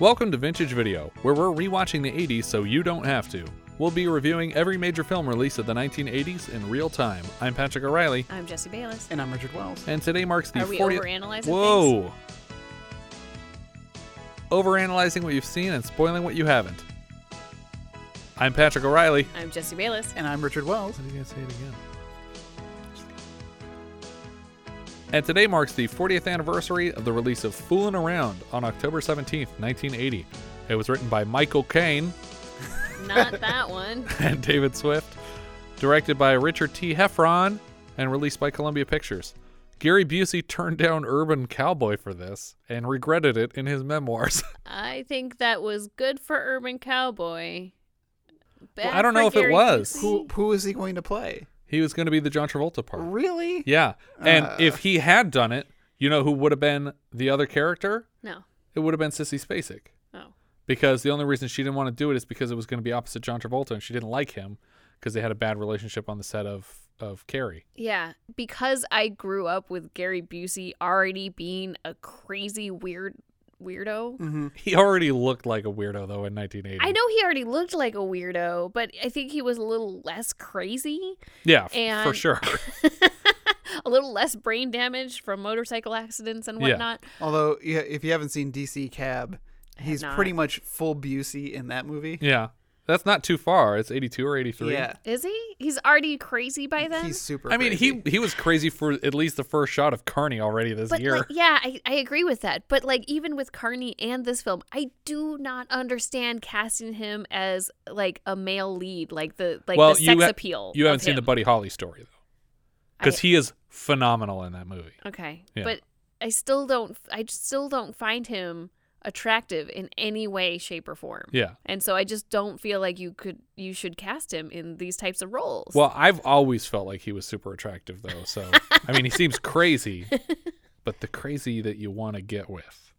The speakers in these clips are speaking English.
Welcome to Vintage Video, where we're rewatching the 80s so you don't have to. We'll be reviewing every major film release of the 1980s in real time. I'm Patrick O'Reilly, I'm Jesse Bayless. And I'm Richard Wells. and today marks the Are we 40th. overanalyzing Whoa! Overanalyzing what you've seen and spoiling what you haven't. I'm Patrick O'Reilly. I'm Jesse Bayless. And I'm Richard Wells. How do you guys say it again? And today marks the 40th anniversary of the release of Foolin' Around on October 17th, 1980. It was written by Michael Caine Not that one. and David Swift, directed by Richard T. Heffron, and released by Columbia Pictures. Gary Busey turned down Urban Cowboy for this and regretted it in his memoirs. I think that was good for Urban Cowboy. Bad I don't know if it was. Busey. Who who is he going to play? He was going to be the John Travolta part. Really? Yeah. And Uh. if he had done it, you know who would have been the other character? No. It would have been Sissy Spacek. Oh. Because the only reason she didn't want to do it is because it was going to be opposite John Travolta and she didn't like him because they had a bad relationship on the set of, of Carrie. Yeah, because I grew up with Gary Busey already being a crazy weird weirdo. Mm-hmm. He already looked like a weirdo, though, in 1980. I know he already looked like a weirdo, but I think he was a little less crazy, Yeah, f- for sure. a little less brain damage from motorcycle accidents and Yeah. whatnot. Although, yeah, if you haven't seen DC Cab, he's not. pretty much full Busey in that movie. yeah. That's not too far. It's 82 or 83. Yeah. Is he? He's already crazy by then. He's super. I mean, crazy. he he was crazy for at least the first shot of Carny already this But year. like, yeah, I, I agree with that. But like, even with Carny and this film, I do not understand casting him as like a male lead, like the like well, the you sex ha- appeal. You haven't of seen the. Buddy Holly story though, because he is phenomenal in that movie. Okay, Yeah. but I still don't. I still don't find him attractive in any way, shape, or form. Yeah. And so I just don't feel like you could you should cast him in these types of roles. Well, I've always felt like he was super attractive though. So I mean, he seems crazy, but the crazy that you want to get with.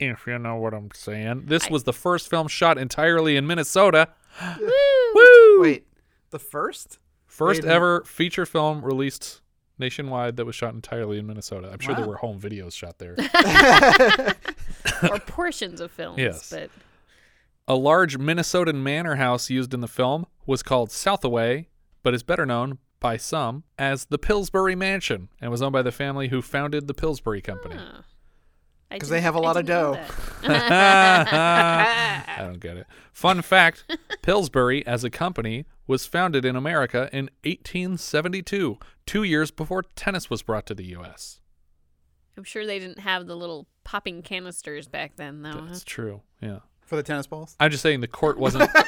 If you know what I'm saying. This was the first film shot entirely in Minnesota. Woo! Woo! Wait, the first? First wait a minute. ever feature film released nationwide that was shot entirely in Minnesota. I'm sure there were home videos shot there. or portions of films. Yes. But A large Minnesotan manor house used in the film was called Southways, but is better known by some as the Pillsbury Mansion and was owned by the family who founded the Pillsbury Company. huh. I 'Cause they didn't- have a I lot of didn't know dough. that. I don't get it. Fun fact Pillsbury, as a company, was founded in America in 1872, two years before tennis was brought to the U.S. I'm sure they didn't have the little popping canisters back then, though. huh? That's true. Yeah. For the tennis balls? I'm just saying the court wasn't.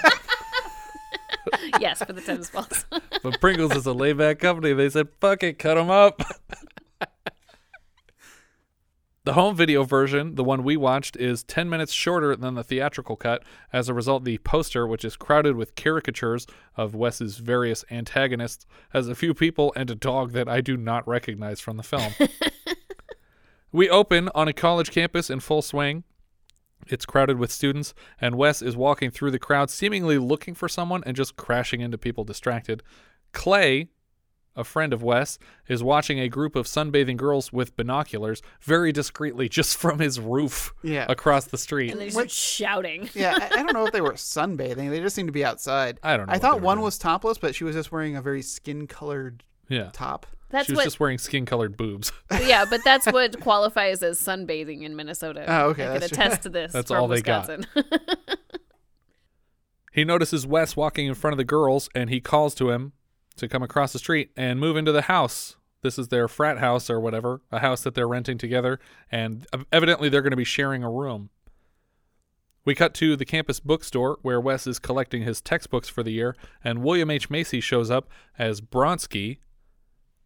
yes, for the tennis balls. but Pringles is a laid back company. They said, fuck it, cut them up. the home video version, the one we watched, is 10 minutes shorter than the theatrical cut. As a result, the poster, which is crowded with caricatures of Wes's various antagonists, has a few people and a dog that I do not recognize from the film. we open on a college campus in full swing. It's crowded with students, and Wes is walking through the crowd, seemingly looking for someone and just crashing into people distracted. Clay, a friend of Wes, is watching a group of sunbathing girls with binoculars very discreetly just from his roof Yeah. across the street. and they just start shouting. yeah, I, I don't know if they were sunbathing. They just seemed to be outside. I don't know I thought one doing. was topless, but she was just wearing a very skin-colored yeah. top. That's she was what. just wearing skin colored boobs. yeah, but that's what qualifies as sunbathing in Minnesota. Oh, okay, I can that's true. attest to this. That's from all they got. Wisconsin. he notices Wes walking in front of the girls and he calls to him to come across the street and move into the house. This is their frat house or whatever, a house that they're renting together, and evidently they're going to be sharing a room. We cut to the campus bookstore where Wes is collecting his textbooks for the year, and William H. Macy shows up as Bronsky.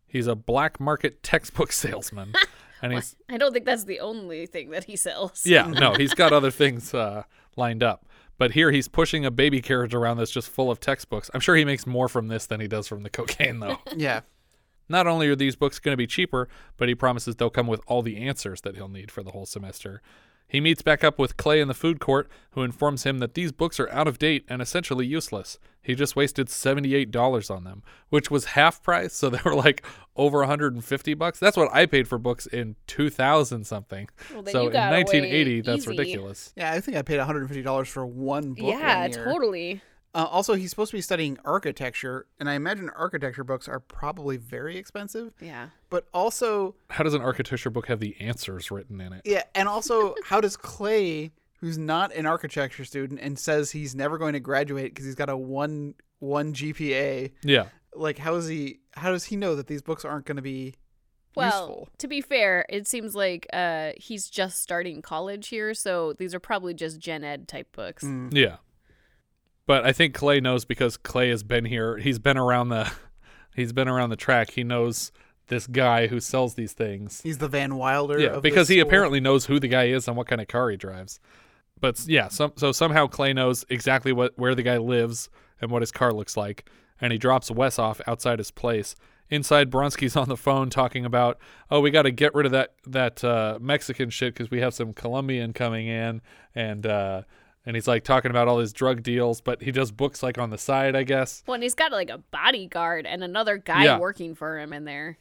He's a black market textbook salesman. And he's I don't think that's the only thing that he sells. yeah, no, he's got other things uh, lined up. But here he's pushing a baby carriage around that's just full of textbooks. I'm sure he makes more from this than he does from the cocaine, though. Yeah. Not only are these books going to be cheaper, but he promises they'll come with all the answers that he'll need for the whole semester. He meets back up with Clay in the food court, who informs him that these books are out of date and essentially useless. He just wasted $78 on them, which was half price, so they were like over 150 bucks. That's what I paid for books in 2000 something. Well, so in 1980, that's easy. ridiculous. Yeah, I think I paid $150 for one book. yeah, one year. totally. Uh, also, he's supposed to be studying architecture, and I imagine architecture books are probably very expensive. Yeah. But also, How does an architecture book have the answers written in it? yeah, and also, how does Clay, who's not an architecture student and says he's never going to graduate because he's got a one one GPA, Yeah. like how is he? How does he know that these books aren't going to be Well, useful? to be fair, it seems like uh, he's just starting college here, so these are probably just gen ed type books. Mm. Yeah. But I think Clay knows because Clay has been here. He's been around the he's been around the track. He knows this guy who sells these things. He's the Van Wilder. Yeah, of because he school. apparently knows who the guy is and what kind of car he drives. But yeah, some, so somehow Clay knows exactly what where the guy lives and what his car looks like, and he drops Wes off outside his place. Inside, Bronski's on the phone talking about, oh, we got to get rid of that that uh, Mexican shit because we have some Colombian coming in, and uh, and he's like talking about all his drug deals, but he does books like on the side, I guess. Well, and he's got like a bodyguard and another guy Yeah. working for him in there.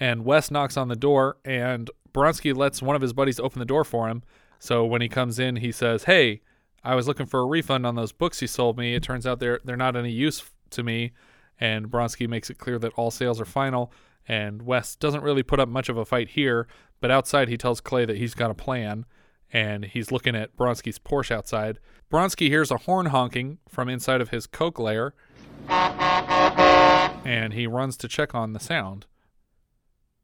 and Wes knocks on the door, and Bronski lets one of his buddies open the door for him. So when he comes in, he says, "Hey, I was looking for a refund on those books you sold me. It turns out they're they're not any use to me." And Bronski makes it clear that all sales are final. And Wes doesn't really put up much of a fight here, but outside he tells Clay that he's got a plan, and he's looking at Bronski's Porsche outside. Bronski hears a horn honking from inside of his coke lair, and he runs to check on the sound.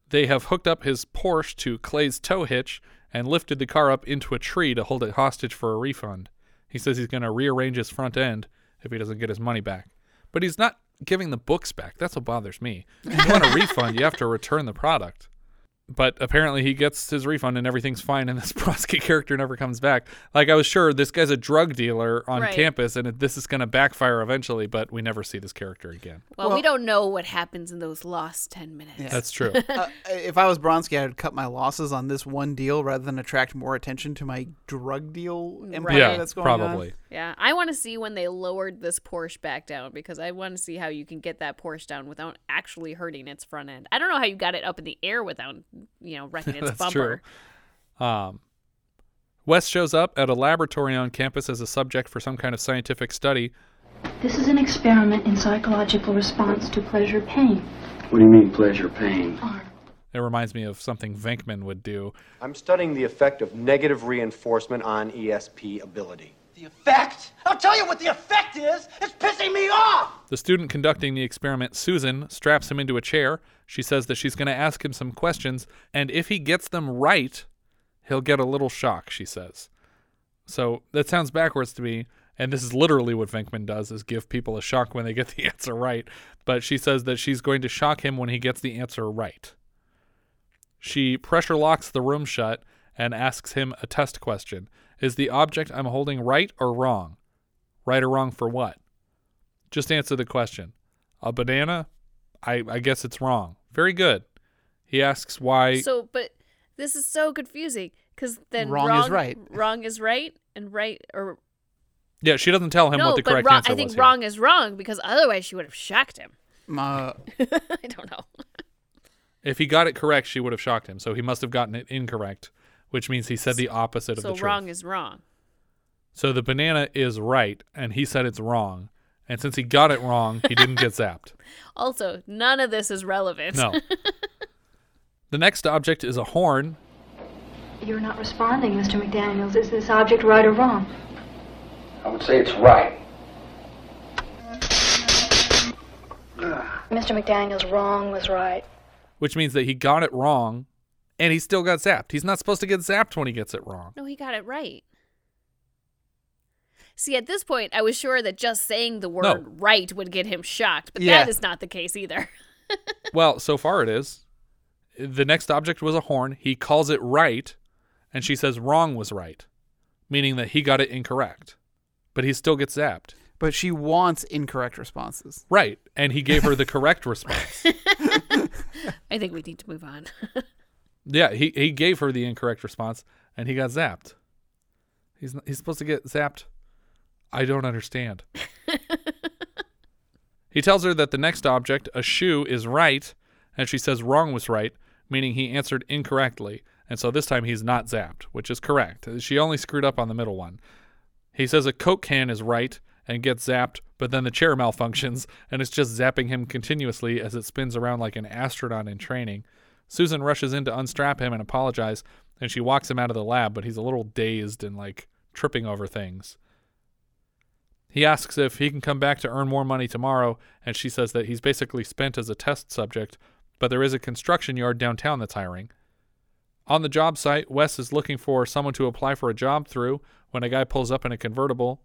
They have hooked up his Porsche to Clay's tow hitch and lifted the car up into a tree to hold it hostage for a refund. He says he's going to rearrange his front end if he doesn't get his money back. But he's not giving the books back. That's what bothers me. If you want a refund, you have to return the product. But apparently he gets his refund and everything's fine, and this Brodsky character never comes back. Like I was sure this guy's a drug dealer on Right. campus, and this is going to backfire eventually. But we never see this character again. Well, Well- we don't know what happens in those lost 10 minutes. That's true. uh, if I was Bronsky, I would cut my losses on this one deal rather than attract more attention to my drug deal empire yeah, that's going on. probably. Yeah, I want to see when they lowered this Porsche back down because I want to see how you can get that Porsche down without actually hurting its front end. I don't know how you got it up in the air without, you know, wrecking its That's bumper. true. Um, Wes shows up at a laboratory on campus as a subject for some kind of scientific study. This is an experiment in psychological response to pleasure pain. What do you mean, pleasure, pain? It reminds me of something Venkman would do. I'm studying the effect of negative reinforcement on ESP ability. The effect? I'll tell you what the effect is. It's pissing me off. The student conducting the experiment, Susan, straps him into a chair. She says that she's going to ask him some questions, and if he gets them right, he'll get a little shock, she says. So that sounds backwards to me, and this is literally what Venkman does is give people a shock when they get the answer right. But she says that she's going to shock him when he gets the answer right. She pressure locks the room shut and asks him a test question. Is the object I'm holding right or wrong? Right or wrong for what? Just answer the question. A banana? I, I guess it's wrong. Very good. He asks why. So, but this is so confusing because then Wrong wrong, is right. Wrong is right, and right or yeah, she doesn't tell him no, what the but correct wrong, answer I think was. wrong is wrong because otherwise she would have shocked him. Uh, I don't know. If he got it correct, she would have shocked him. So he must have gotten it incorrect, which means he said the opposite of So the truth. So wrong is wrong. So the banana is right, and he said it's wrong. And since he got it wrong, he didn't get zapped. Also, none of this is relevant. No. the next object is a horn. You're not responding, Mr. McDaniels. Is this object right or wrong? I would say it's right. Mr. McDaniels, wrong was right. which means that he got it wrong and he still got zapped. He's not supposed to get zapped when he gets it wrong. No, he got it right. See, at this point, I was sure that just saying the word No. right would get him shocked, but Yeah. that is not the case either. Well, so far it is. The next object was a horn. He calls it right, and she says wrong was right, meaning that he got it incorrect. but he still gets zapped. But she wants incorrect responses. Right, and he gave her the correct response. I think we need to move on. Yeah, he he gave her the incorrect response, and he got zapped. He's he's supposed to get zapped. I don't understand. he tells her that the next object, a shoe, is right, and she says wrong was right, meaning he answered incorrectly. And so this time he's not zapped, which is correct. She only screwed up on the middle one. He says a Coke can is right and gets zapped, but then the chair malfunctions and it's just zapping him continuously as it spins around like an astronaut in training. Susan rushes in to unstrap him and apologize, and she walks him out of the lab, but he's a little dazed and like tripping over things. He asks if he can come back to earn more money tomorrow, and she says that he's basically spent as a test subject, but there is a construction yard downtown that's hiring. On the job site, Wes is looking for someone to apply for a job through when a guy pulls up in a convertible.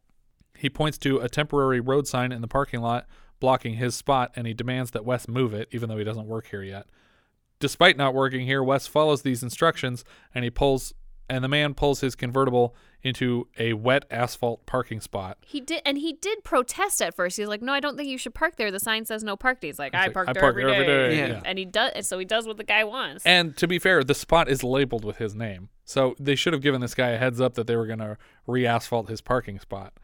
He points to a temporary road sign in the parking lot blocking his spot, and he demands that Wes move it, even though he doesn't work here yet. Despite not working here, Wes follows these instructions and he pulls and the man pulls his convertible into a wet asphalt parking spot. He did, and he did protest at first. He's like, "No, I don't think you should park there. The sign says no parking." He's like, "I like, park "I there park every there every day." day." Yeah. and he does. So he does what the guy wants. And to be fair, the spot is labeled with his name. So they should have given this guy a heads up that they were going to re asphalt his parking spot.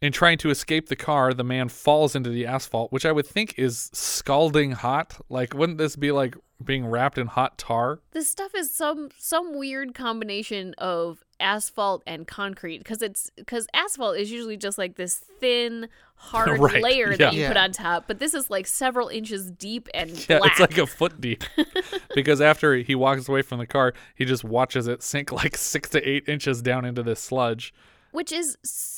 In trying to escape the car, the man falls into the asphalt, which I would think is scalding hot. Like, wouldn't this be like being wrapped in hot tar? this stuff is some some weird combination of asphalt and concrete because it's because asphalt is usually just like this thin hard Right, layer yeah. that you put on top but this is like several inches deep and Yeah, black it's like a foot deep. because after he walks away from the car, he just watches it sink like six to eight inches down into this sludge. which is so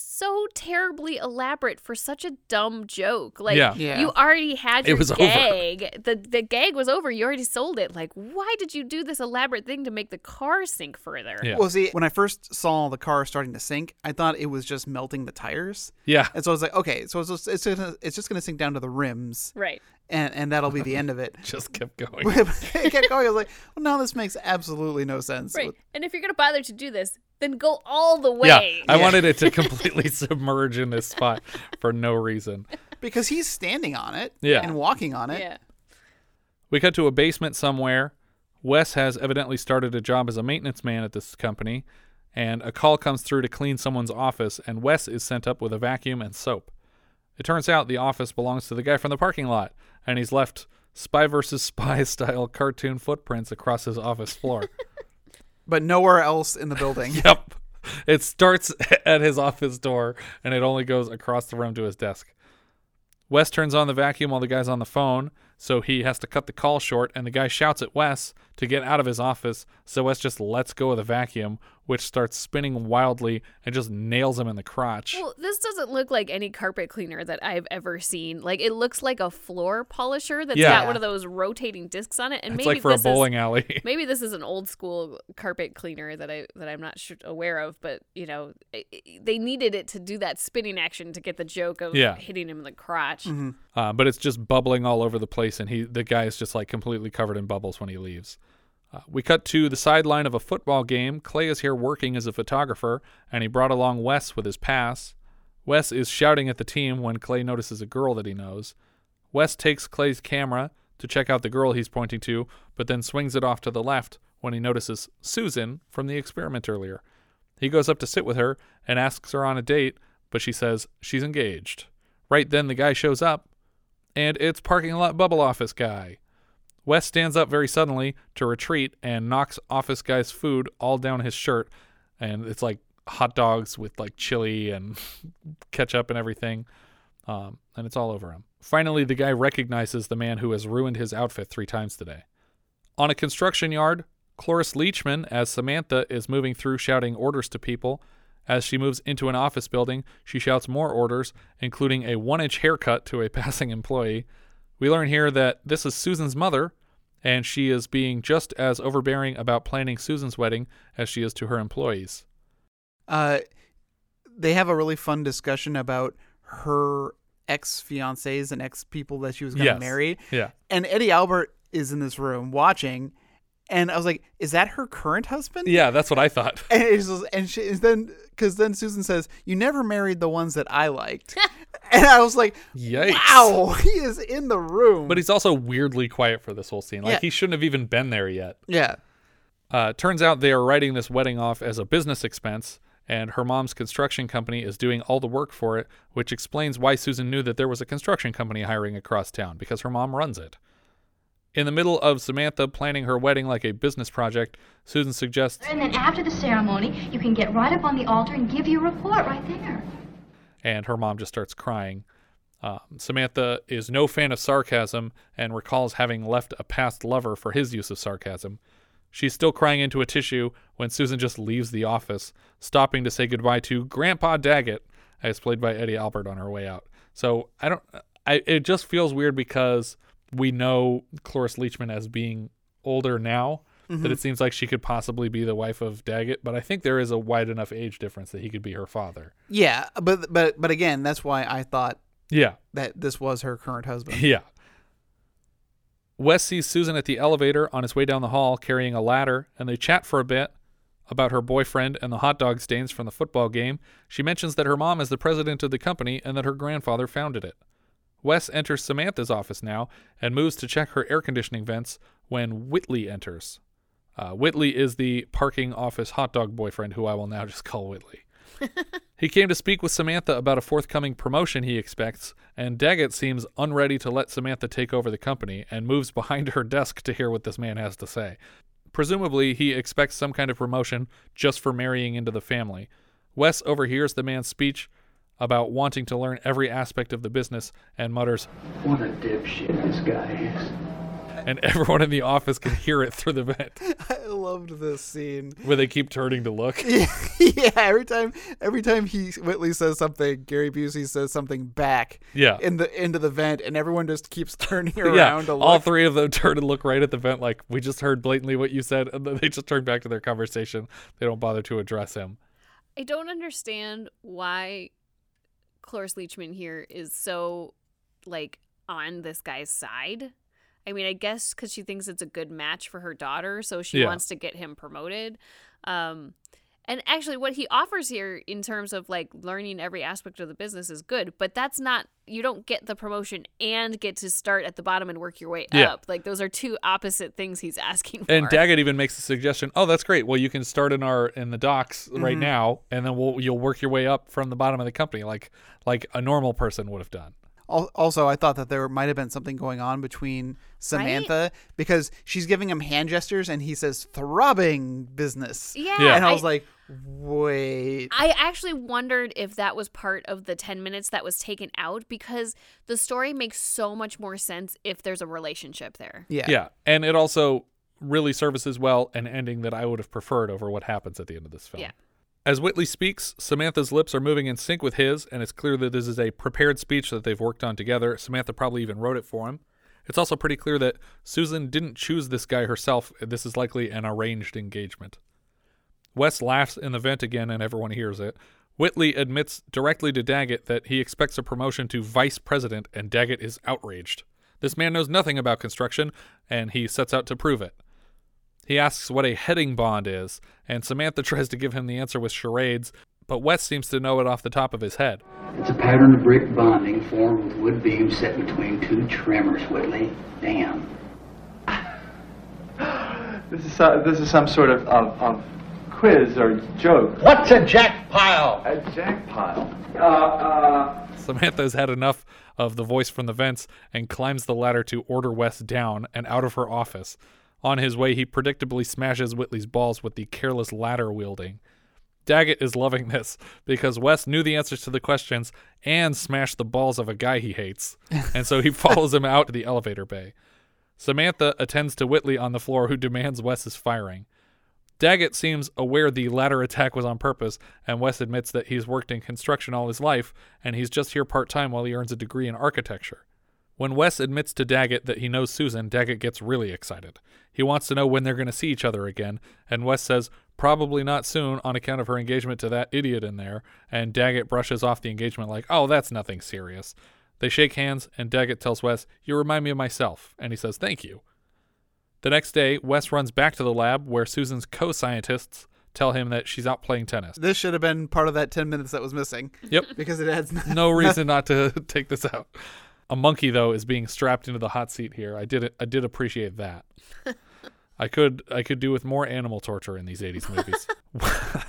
terribly elaborate for such a dumb joke. Like Yeah. Yeah. you already had your It your was over. gag. The the gag was over. You already sold it. Like why did you do this elaborate thing to make the car sink further? Yeah. Well, see, when I first saw the car starting to sink, I thought it was just melting the tires. Yeah. And so I was like, okay, so it's just, it's, gonna, it's just going to sink down to the rims, Right. and, and that'll be the end of it. Just kept going. it kept going. I was like, well, no, this makes absolutely no sense. Right. And if you're gonna bother to do this, then go all the way. Yeah, I wanted it to completely submerge in this spot for no reason. Because he's standing on it Yeah. and walking on it. Yeah. We cut to a basement somewhere. Wes has evidently started a job as a maintenance man at this company, and a call comes through to clean someone's office, and Wes is sent up with a vacuum and soap. It turns out the office belongs to the guy from the parking lot, and he's left spy versus spy style cartoon footprints across his office floor. But nowhere else in the building. Yep. It starts at his office door and it only goes across the room to his desk. Wes turns on the vacuum while the guy's on the phone, so he has to cut the call short, and the guy shouts at Wes to get out of his office, so Wes just lets go of the vacuum, which starts spinning wildly and just nails him in the crotch. Well, this doesn't look like any carpet cleaner that I've ever seen. Like it looks like a floor polisher that's Yeah. got one of those rotating discs on it, and it's maybe like for a bowling is, alley. Maybe this is an old school carpet cleaner that I that I'm not sure, aware of, but you know, i i they needed it to do that spinning action to get the joke of Yeah. hitting him in the crotch. Uh, but it's just bubbling all over the place, and he the guy is just like completely covered in bubbles when he leaves. Uh, we cut to the sideline of a football game. Clay is here working as a photographer, and he brought along Wes with his pass. Wes is shouting at the team when Clay notices a girl that he knows. Wes takes Clay's camera to check out the girl he's pointing to, but then swings it off to the left when he notices Susan from the experiment earlier. He goes up to sit with her and asks her on a date, but she says she's engaged. Right then, the guy shows up, and it's parking lot bubble office guy. Wes stands up very suddenly to retreat and knocks office guy's food all down his shirt, and it's like hot dogs with like chili and ketchup and everything, um, and it's all over him. Finally, the guy recognizes the man who has ruined his outfit three times today. On a construction yard, Cloris Leachman, as Samantha, is moving through shouting orders to people. As she moves into an office building, she shouts more orders, including a one inch haircut to a passing employee. We learn here that this is Susan's mother, and she is being just as overbearing about planning Susan's wedding as she is to her employees. Uh, they have a really fun discussion about her ex fiancés and ex people that she was going to Yes. marry. Yeah. And Eddie Albert is in this room watching, And I was like, "Is that her current husband?" Yeah, that's what I thought. And, it's just, and she and then because then Susan says, "You never married the ones that I liked," and I was like, Yikes. "Wow, he is in the room." But he's also weirdly quiet for this whole scene. Like Yeah. he shouldn't have even been there yet. yeah, Uh, turns out they are writing this wedding off as a business expense, and her mom's construction company is doing all the work for it, which explains why Susan knew that there was a construction company hiring across town because her mom runs it. In the middle of Samantha planning her wedding like a business project, Susan suggests, And then after the ceremony, you can get right up on the altar and give your report right there. and her mom just starts crying. Um, Samantha is no fan of sarcasm and recalls having left a past lover for his use of sarcasm. She's still crying into a tissue when Susan just leaves the office, stopping to say goodbye to Grandpa Daggett, as played by Eddie Albert on her way out. So I don't. I it just feels weird because we know Cloris Leachman as being older now. That mm-hmm. it seems like she could possibly be the wife of Daggett, but I think there is a wide enough age difference that he could be her father. yeah. But but but again, that's why I thought Yeah, that this was her current husband. Yeah. Wes sees Susan at the elevator on his way down the hall carrying a ladder, and they chat for a bit about her boyfriend and the hot dog stains from the football game. She mentions that her mom is the president of the company and that her grandfather founded it. Wes enters Samantha's office now and moves to check her air conditioning vents when Whitley enters. Uh, Whitley is the parking office hot dog boyfriend who I will now just call Whitley. He came to speak with Samantha about a forthcoming promotion he expects, and Daggett seems unready to let Samantha take over the company and moves behind her desk to hear what this man has to say. Presumably, he expects some kind of promotion just for marrying into the family. Wes overhears the man's speech about wanting to learn every aspect of the business and mutters, What a dipshit this guy is. and everyone in the office can hear it through the vent, I loved this scene. where they keep turning to look. yeah, yeah, every time every time he Whitley says something, Gary Busey says something back. Yeah. In the into the vent, and everyone just keeps turning Yeah, around to look. all three of them turn and look right at the vent like, we just heard blatantly what you said, and then they just turn back to their conversation. They don't bother to address him. I don't understand why Cloris Leachman here is so like on this guy's side. I mean, I guess because she thinks it's a good match for her daughter, so she Yeah. wants to get him promoted. Um, and actually, what he offers here in terms of like learning every aspect of the business is good, but that's not, you don't get the promotion and get to start at the bottom and work your way Yeah. up. Like, those are two opposite things he's asking for. And Daggett even makes the suggestion. Oh, that's great. Well, you can start in our in the docks right Mm-hmm. now, and then we'll you'll work your way up from the bottom of the company, like like a normal person would have done. Al- Also, I thought that there might have been something going on between Samantha because she's giving him hand gestures and he says throbbing business. Yeah. Yeah. And I was I- like, wait. I actually wondered if that was part of the 10 minutes that was taken out because the story makes so much more sense if there's a relationship there. Yeah. Yeah, and it also really services well an ending that I would have preferred over what happens at the end of this film. Yeah. As Whitley speaks, Samantha's lips are moving in sync with his, and it's clear that this is a prepared speech that they've worked on together. Samantha probably even wrote it for him. It's also pretty clear that Susan didn't choose this guy herself. This is likely an arranged engagement. Wes laughs in the vent again, and everyone hears it. Whitley admits directly to Daggett that he expects a promotion to vice president, and Daggett is outraged. This man knows nothing about construction, and he sets out to prove it. He asks what a heading bond is, and Samantha tries to give him the answer with charades, but Wes seems to know it off the top of his head. It's a pattern of brick bonding formed with wood beams set between two trimmers, Whitley. Damn. This is some, this is some sort of, of, of quiz or joke. What's a jack pile? A jack pile. Uh, uh, Samantha's had enough of the voice from the vents and climbs the ladder to order Wes down and out of her office. On his way, he predictably smashes Whitley's balls with the careless ladder wielding. Daggett is loving this because Wes knew the answers to the questions and smashed the balls of a guy he hates, and so he follows him out to the elevator bay. Samantha attends to Whitley on the floor, who demands Wes's firing. Daggett seems aware the ladder attack was on purpose, and Wes admits that he's worked in construction all his life, and he's just here part time while he earns a degree in architecture. When Wes admits to Daggett that he knows Susan, Daggett gets really excited. He wants to know when they're going to see each other again, and Wes says probably not soon on account of her engagement to that idiot in there, and Daggett brushes off the engagement like, oh, that's nothing serious. They shake hands, and Daggett tells Wes, You remind me of myself, and he says, Thank you. The next day, Wes runs back to the lab where Susan's co scientists tell him that she's out playing tennis. This should have been part of that 10 minutes that was missing. Yep. Because it has no reason not to take this out. A monkey though is being strapped into the hot seat here. I did I did appreciate that. I could I could do with more animal torture in these 80s movies.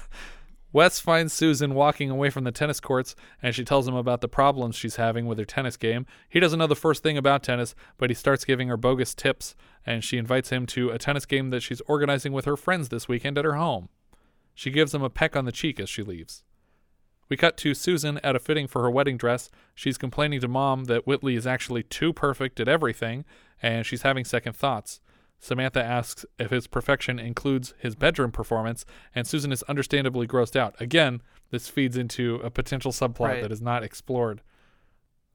Wes finds Susan walking away from the tennis courts and she tells him about the problems she's having with her tennis game. He doesn't know the first thing about tennis, but he starts giving her bogus tips and she invites him to a tennis game that she's organizing with her friends this weekend at her home. She gives him a peck on the cheek as she leaves. We cut to Susan at a fitting for her wedding dress. She's complaining to mom that Whitley is actually too perfect at everything, and she's having second thoughts. Samantha asks if his perfection includes his bedroom performance, and Susan is understandably grossed out. Again, this feeds into a potential subplot Right. that is not explored.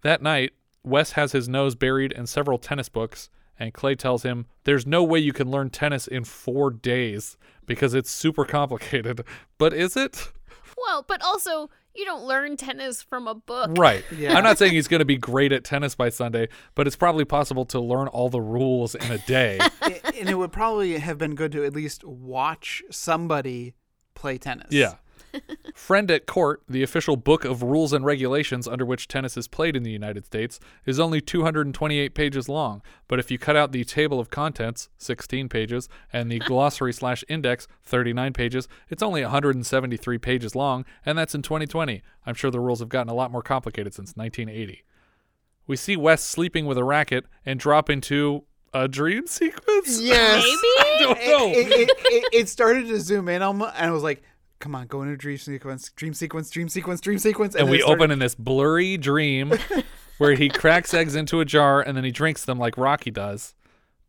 That night, Wes has his nose buried in several tennis books, and Clay tells him, There's no way you can learn tennis in four days because it's super complicated. But is it? Well, but also you don't learn tennis from a book. Right. Yeah. I'm not saying he's going to be great at tennis by Sunday, but it's probably possible to learn all the rules in a day. I- and it would probably have been good to at least watch somebody play tennis. yeah. Friend at Court, the official book of rules and regulations under which tennis is played in the United States, is only 228 pages long. But if you cut out the table of contents, 16 pages, and the glossary slash index, 39 pages, it's only 173 pages long, and that's in 2020. I'm sure the rules have gotten a lot more complicated since 1980. We see Wes sleeping with a racket and drop into a dream sequence. Yes. I don't know. It, it, it, it started to zoom in on me, and I was like, come on, go into dream sequence, dream sequence, dream sequence, dream sequence. and then we started- open in this blurry dream where he cracks eggs into a jar and then he drinks them like Rocky does,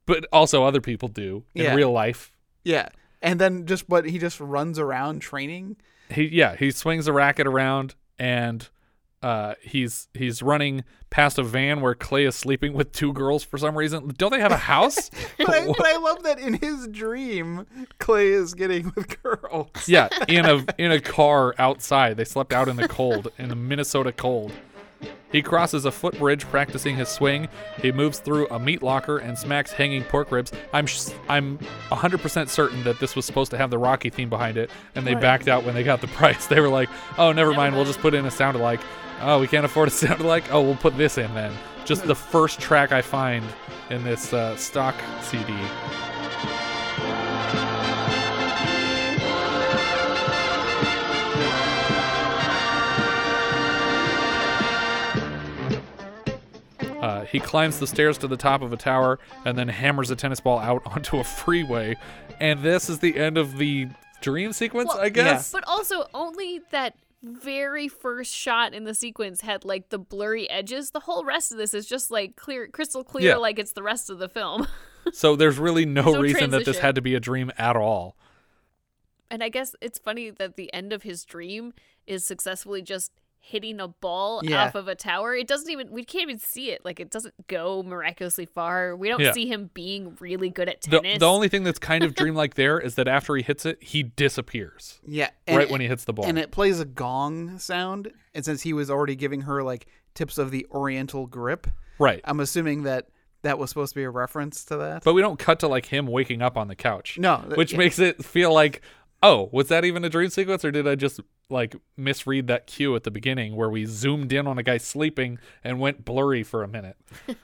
but also other people do in Yeah. real life. Yeah. And then just, but he just runs around training. He yeah he swings a racket around and uh, he's he's running past a van where Clay is sleeping with two girls for some reason. Don't they have a house? But I, but I love that in his dream, Clay is getting with girls. yeah, in a in a car outside. They slept out in the cold, in the Minnesota cold. He crosses a footbridge practicing his swing. He moves through a meat locker and smacks hanging pork ribs. I'm sh- I'm 100% certain that this was supposed to have the Rocky theme behind it, and they Right. backed out when they got the price. They were like, "Oh, never mind. We'll just put in a sound alike. Oh, we can't afford a sound alike. Oh, we'll put this in then." Just the first track I find in this uh, stock CD. Uh, he climbs the stairs to the top of a tower and then hammers a tennis ball out onto a freeway. And this is the end of the dream sequence, Well, I guess. But also, only that very first shot in the sequence had like the blurry edges. The whole rest of this is just like clear, crystal clear, Yeah. like it's the rest of the film. So there's really no, no reason that this had to be a dream at all. And I guess it's funny that the end of his dream is successfully just hitting a ball Yeah. off of a tower. It doesn't even we can't even see it. Like it doesn't go miraculously far. We don't Yeah. see him being really good at The, tennis. the only thing that's kind of dreamlike there is that after he hits it, he disappears. Yeah. Right when he hits the ball. And it plays a gong sound. And since he was already giving her like tips of the oriental grip, Right. I'm assuming that that was supposed to be a reference to that. But we don't cut to like him waking up on the couch. No, th- Which yeah. makes it feel like, oh, was that even a dream sequence or did I just like misread that cue at the beginning where we zoomed in on a guy sleeping and went blurry for a minute?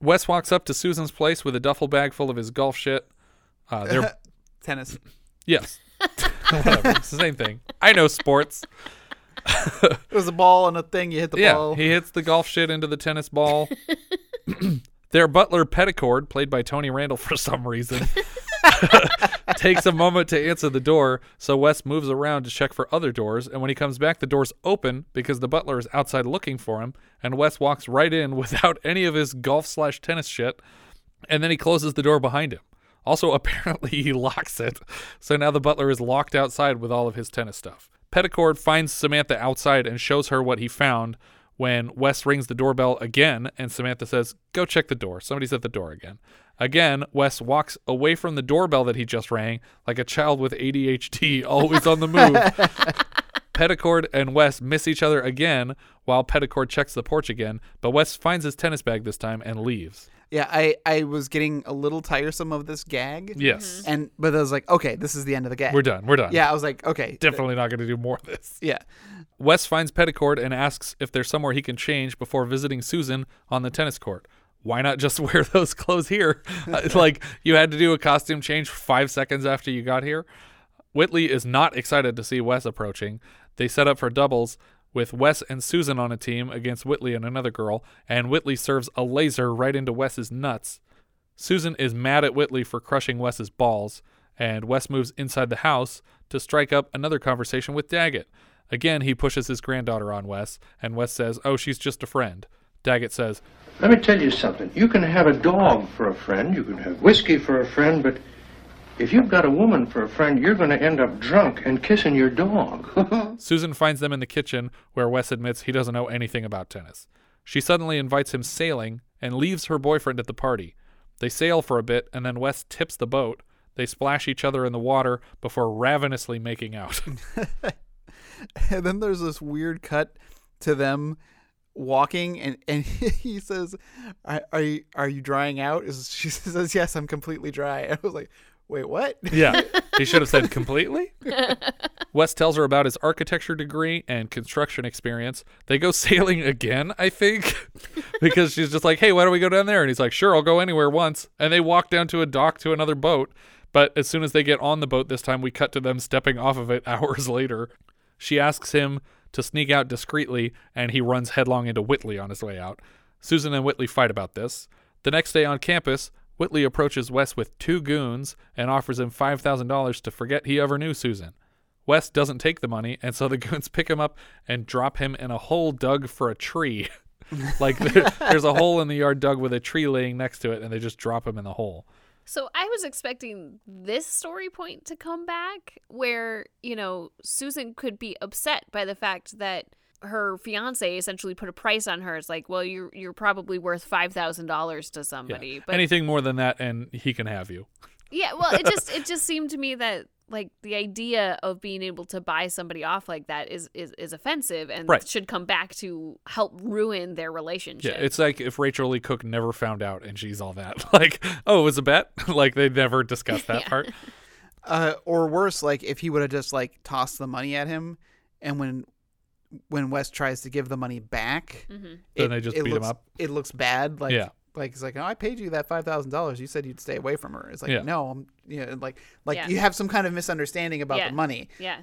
Wes walks up to Susan's place with a duffel bag full of his golf shit. Uh, they're tennis. yes. Whatever. It's the same thing. I know sports. It was a ball and a thing. You hit the yeah, ball. he hits the golf shit into the tennis ball. Their butler Petticord, played by Tony Randall for some reason, takes a moment to answer the door. So Wes moves around to check for other doors, and when he comes back, the door's open because the butler is outside looking for him. And Wes walks right in without any of his golf slash tennis shit, and then he closes the door behind him. Also, apparently, he locks it. So now the butler is locked outside with all of his tennis stuff. Petticord finds Samantha outside and shows her what he found when Wes rings the doorbell again, and Samantha says, Go check the door. Somebody's at the door again. Again, Wes walks away from the doorbell that he just rang like a child with ADHD, always on the move. Petticord and Wes miss each other again while Petticord checks the porch again, but Wes finds his tennis bag this time and leaves. Yeah, I I was getting a little tiresome of this gag. Yes. Mm-hmm. And but I was like, okay, this is the end of the gag. We're done. We're done. Yeah, I was like, okay. Definitely not going to do more of this. Yeah. Wes finds Petticord and asks if there's somewhere he can change before visiting Susan on the tennis court. Why not just wear those clothes here? Uh, like you had to do a costume change five seconds after you got here. Whitley is not excited to see Wes approaching. They set up for doubles with Wes and Susan on a team against Whitley and another girl, and Whitley serves a laser right into Wes's nuts. Susan is mad at Whitley for crushing Wes's balls, and Wes moves inside the house to strike up another conversation with Daggett. Again, he pushes his granddaughter on Wes, and Wes says, Oh, she's just a friend. Daggett says, Let me tell you something. You can have a dog for a friend, you can have whiskey for a friend, but if you've got a woman for a friend, you're going to end up drunk and kissing your dog. Susan finds them in the kitchen where Wes admits he doesn't know anything about tennis. She suddenly invites him sailing and leaves her boyfriend at the party. They sail for a bit, and then Wes tips the boat. They splash each other in the water before ravenously making out. and then there's this weird cut to them walking and and he says are, are you are you drying out is she says yes i'm completely dry i was like wait what yeah, he should have said completely. Wes tells her about his architecture degree and construction experience. They go sailing again, I think, because she's just like, hey, why don't we go down there? And he's like, sure, I'll go anywhere once. And they walk down to a dock to another boat. But as soon as they get on the boat this time, we cut to them stepping off of it hours later. She asks him to sneak out discreetly, and he runs headlong into Whitley on his way out. Susan and Whitley fight about this. The next day on campus, Whitley approaches Wes with two goons and offers him $5,000 to forget he ever knew Susan. Wes doesn't take the money, and so the goons pick him up and drop him in a hole dug for a tree. like there, there's a hole in the yard dug with a tree laying next to it, and they just drop him in the hole. So I was expecting this story point to come back where, you know, Susan could be upset by the fact that her fiance essentially put a price on her. It's like, well, you're you're probably worth five thousand dollars to somebody. Yeah. But Anything more than that, and he can have you. yeah, well, it just it just seemed to me that like the idea of being able to buy somebody off like that is is, is offensive and Right. should come back to help ruin their relationship. Yeah, it's like if Rachael Leigh Cook never found out and she's all that. Like, oh, it was a bet? like they never discussed that part. uh or worse like if he would have just like tossed the money at him and when when wes tries to give the money back Mhm. Then they just beat him up. it looks bad like Yeah. Like it's like oh, i paid you that $5000 you said you'd stay away from her it's like Yeah. no i'm you know like like Yeah. you have some kind of misunderstanding about Yeah. the money Yeah.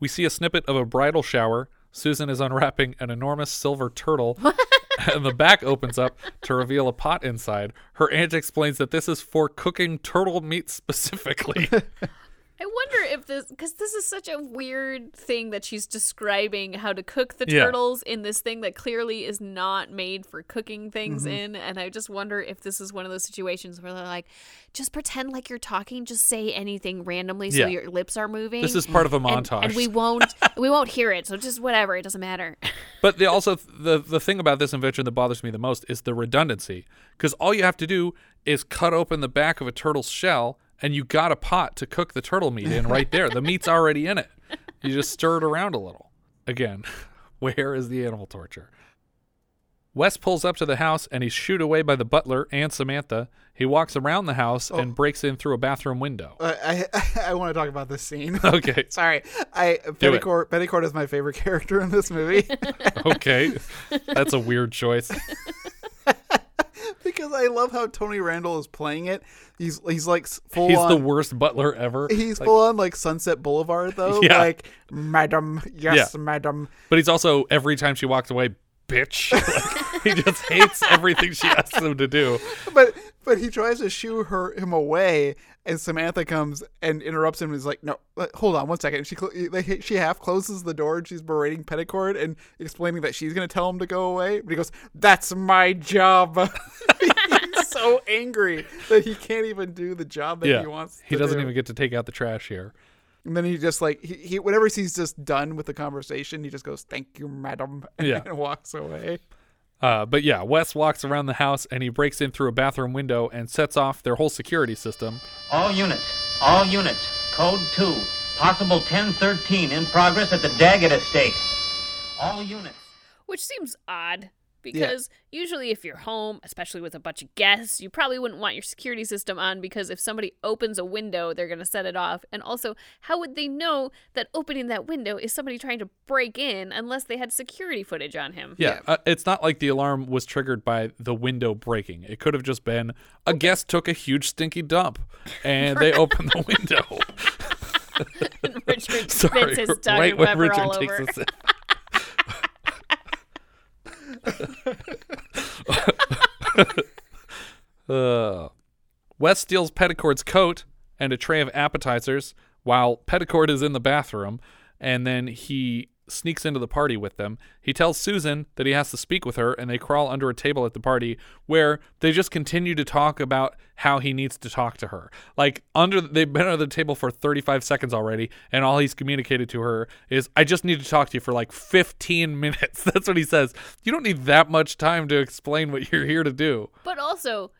We see a snippet of a bridal shower. Susan is unwrapping an enormous silver turtle, and the back opens up to reveal a pot inside. Her aunt explains that this is for cooking turtle meat specifically. I wonder if this, because this is such a weird thing that she's describing how to cook the Yeah. turtles in this thing that clearly is not made for cooking things Mhm. in. And I just wonder if this is one of those situations where they're like, just pretend like you're talking, just say anything randomly so Yeah. your lips are moving. This is part of a And- montage. and, we won't, we won't hear it. So just whatever, it doesn't matter. But the also the the thing about this invention that bothers me the most is the redundancy. Because all you have to do is cut open the back of a turtle's shell, and you got a pot to cook the turtle meat in right there. the meat's already in it. You just stir it around a little. Again, where is the animal torture? Wes pulls up to the house and he's shooed away by the butler and Samantha. He walks around the house Oh. and breaks in through a bathroom window. Uh, I I want to talk about this scene. Okay. Sorry. I. Petticourt Petticourt is my favorite character in this movie okay. That's a weird choice. Because I love how Tony Randall is playing it. He's he's like full He's on. the worst butler ever. He's Like- full on like Sunset Boulevard though. Yeah. Like, madam, yes, Yeah. madam. But he's also every time she walks away, bitch. Like, he just hates everything she asks him to do. But but he tries to shoo her him away, and Samantha comes and interrupts him. and is like, "No, hold on one second. She cl- she half closes the door and she's berating Petticourt and explaining that she's gonna tell him to go away. But he goes, "That's my job." He's so angry that he can't even do the job that yeah, he wants. he to doesn't do. even get to take out the trash here. And then he just like he, he whenever he's just done with the conversation, he just goes, "Thank you, madam," and Yeah. walks away. Uh, but yeah, Wes walks around the house and he breaks in through a bathroom window and sets off their whole security system. All units, all units, code 2, possible 1013 in progress at the Daggett estate. All units. Which seems odd. Because usually if you're home, especially with a bunch of guests, you probably wouldn't want your security system on because if somebody opens a window, they're going to set it off. And also, how would they know that opening that window is somebody trying to break in unless they had security footage on him? Yeah, Uh, it's not like the alarm was triggered by the window breaking. It could have just been a guest took a huge stinky dump and they opened the window. Richard Sorry, spits his tongue right when Weber Richard all takes over. a sip. Uh, Wes steals Petticord's coat and a tray of appetizers while Petticord is in the bathroom, and then he sneaks into the party with them. He tells Susan that he has to speak with her, and they crawl under a table at the party where they just continue to talk about how he needs to talk to her. Like under they've been under the table for 35 seconds already, and all he's communicated to her is, "I just need to talk to you for like 15 minutes." That's what he says. You don't need that much time to explain what you're here to do. But also,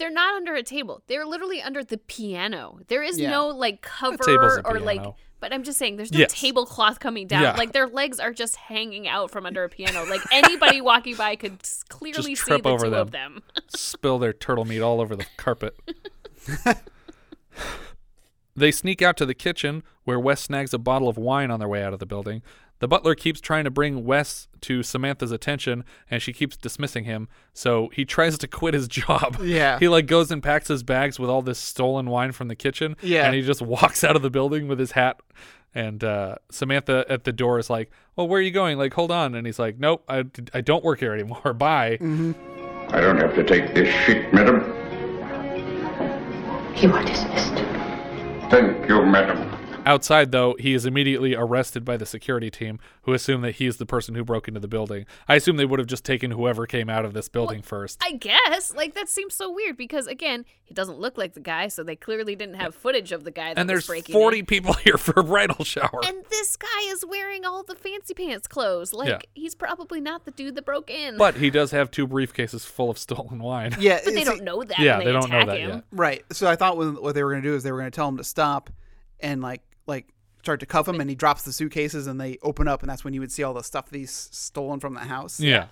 they're not under a table. They're literally under the piano. There is Yeah. no like cover or like. But I'm just saying, there's no Yes. tablecloth coming down. Yeah. Like their legs are just hanging out from under a piano. Like anybody walking by could clearly see trip the over two them, of them. spill their turtle meat all over the carpet. they sneak out to the kitchen where Wes snags a bottle of wine on their way out of the building. The butler keeps trying to bring Wes to Samantha's attention and she keeps dismissing him. So he tries to quit his job. Yeah. He like goes and packs his bags with all this stolen wine from the kitchen. Yeah. And he just walks out of the building with his hat. And uh, Samantha at the door is like, "Well, where are you going? Like, hold on." And he's like, "Nope, I, I don't work here anymore. Bye." I don't have to take this shit, madam. You are dismissed. Thank you, madam. Outside, though, he is immediately arrested by the security team, who assume that he is the person who broke into the building. I assume they would have just taken whoever came out of this building first. I guess. Like that seems so weird because again, he doesn't look like the guy, so they clearly didn't have footage of the guy that And was there's breaking 40 in. people here for a bridal shower. And this guy is wearing all the fancy pants clothes. Like Yeah. he's probably not the dude that broke in. But he does have two briefcases full of stolen wine. Yeah, But they don't know that. Yeah, when they they, don't know that him. yet. Right. So I thought what what they were going to do is they were going to tell him to stop and like like start to cuff him and he drops the suitcases and they open up and that's when you would see all the stuff that he's stolen from the house. Yeah.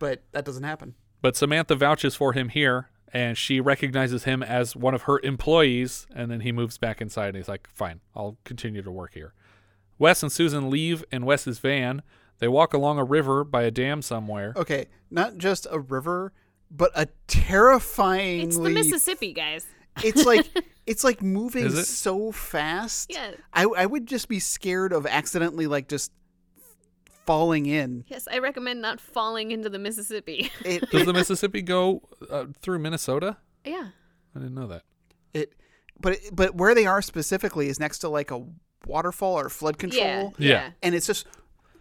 But that doesn't happen. But Samantha vouches for him here, and she recognizes him as one of her employees. And then he moves back inside, and he's like, "Fine, I'll continue to work here." Wes and Susan leave in Wes's van. They walk along a river by a dam somewhere. Okay, not just a river, but a terrifyingly It's the Mississippi, guys. It's like it's like moving it? so fast. Yeah. I I would just be scared of accidentally like just falling in. Yes, I recommend not falling into the Mississippi. It Does the Mississippi go uh, through Minnesota? yeah. I didn't know that. it but but where they are specifically is next to like a waterfall or flood control. Yeah. Yeah. And it's just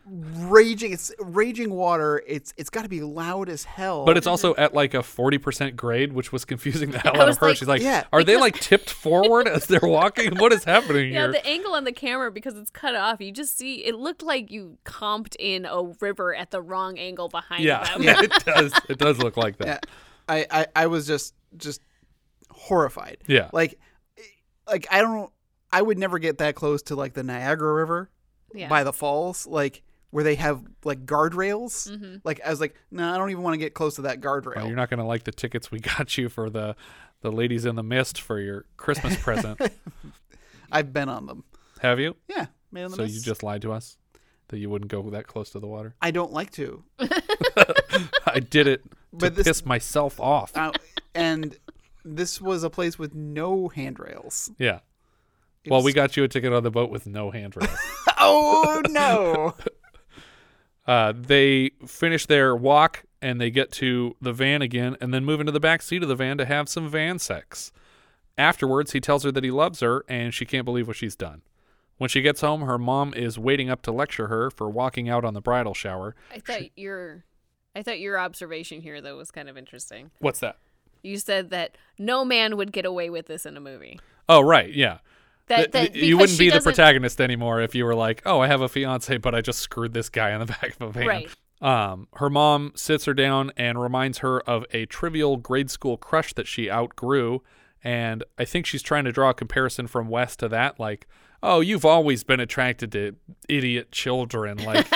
raging it's raging water. It's it's got to be loud as hell. But it's also at like a 40% grade, which was confusing the hell I out of her. like- She's like, Yeah. Are they like tipped forward as they're walking? What is happening Yeah, here? the angle on the camera because it's cut off, you just see it looked like you comped in a river at the wrong angle behind yeah, them. yeah, it does. It does look like that. yeah. I, I I was just just horrified. Yeah. Like like I don't I would never get that close to like the Niagara River Yeah. by the falls like where they have like guardrails. Mm-hmm. Like I was like, no, I don't even want to get close to that guardrail. Well, you're not going to like the tickets we got you for the the ladies in the mist for your Christmas present. I've been on them. Have you? Yeah, man in the So you just lied to us that you wouldn't go that close to the water. I don't like to. I did it to But this- piss myself off. Uh, and this was a place with no handrails. yeah. It Well, was- we got you a ticket on the boat with no handrails. Oh no. Uh, they finish their walk and they get to the van again and then move into the back seat of the van to have some van sex. Afterwards, he tells her that he loves her and she can't believe what she's done. When she gets home, her mom is waiting up to lecture her for walking out on the bridal shower. I thought your I thought your observation here though was kind of interesting. What's that? You said that no man would get away with this in a movie. Oh, right, yeah. That, Th- that you wouldn't be the doesn't- protagonist anymore if you were like, "Oh, I have a fiance, but I just screwed this guy in the back of a van." Right. Um, her mom sits her down and reminds her of a trivial grade school crush that she outgrew, and I think she's trying to draw a comparison from Wes to that, like, "Oh, you've always been attracted to idiot children, like,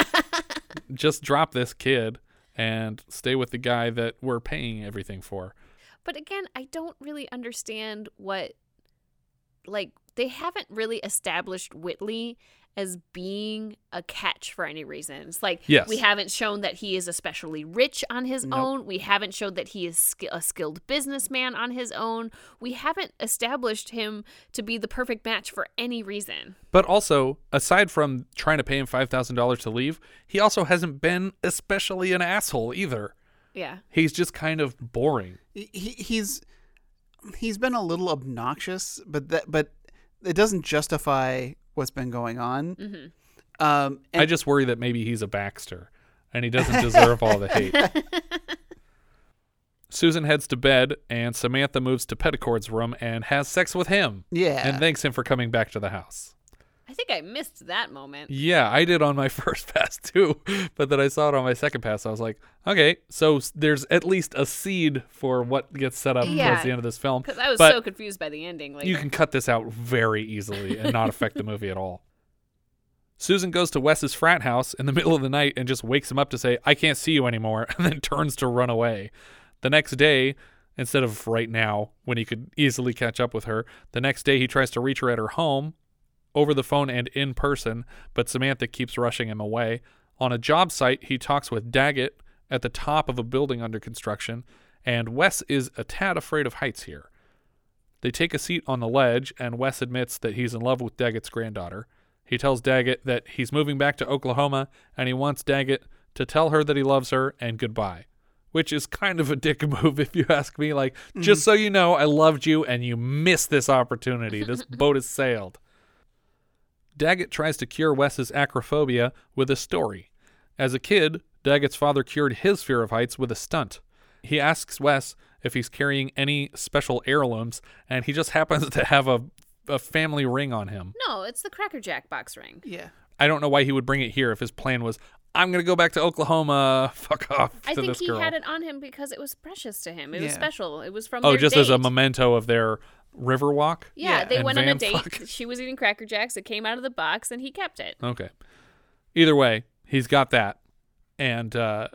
just drop this kid." and stay with the guy that we're paying everything for. But again, I don't really understand what like they haven't really established Whitley as being a catch for any reason. It's like Yes. we haven't shown that he is especially rich on his Nope. own. We haven't showed that he is sk- a skilled businessman on his own. We haven't established him to be the perfect match for any reason. But also, aside from trying to pay him $5,000 to leave, he also hasn't been especially an asshole either. Yeah. He's just kind of boring. he, he's he's been a little obnoxious, but that but it doesn't justify what's been going on. Mm-hmm. Um, and I just worry that maybe he's a Baxter and he doesn't deserve all the hate. Susan heads to bed and Samantha moves to Petticord's room and has sex with him. Yeah. And thanks him for coming back to the house. I think I missed that moment. Yeah, I did on my first pass too, but then I saw it on my second pass. I was like, okay, so there's at least a seed for what gets set up Yeah, towards the end of this film. Because I was But so confused by the ending. Later. you can cut this out very easily and not affect the movie at all. Susan goes to Wes's frat house in the middle of the night and just wakes him up to say, I can't see you anymore, and then turns to run away. The next day, instead of right now, when he could easily catch up with her, the next day he tries to reach her at her home, over the phone and in person, but Samantha keeps rushing him away. On a job site, he talks with Daggett at the top of a building under construction, and Wes is a tad afraid of heights here. They take a seat on the ledge, and Wes admits that he's in love with Daggett's granddaughter. He tells Daggett that he's moving back to Oklahoma, and he wants Daggett to tell her that he loves her and goodbye. Which is kind of a dick move, if you ask me. Like, just mm-hmm. so you know, I loved you, and you missed this opportunity. This boat has sailed. Daggett tries to cure Wes's acrophobia with a story. As a kid, Daggett's father cured his fear of heights with a stunt. He asks Wes if he's carrying any special heirlooms, and he just happens to have a, a family ring on him. No, it's the Cracker Jack box ring. Yeah. I don't know why he would bring it here if his plan was, I'm going to go back to Oklahoma, fuck off I think this he girl. had it on him because it was precious to him. It was special. It was from oh, their just as a memento of their river walk? Yeah, they And went on a date. fuck? She was eating Cracker Jacks. It came out of the box, and he kept it. Okay. Either way, he's got that, and uh,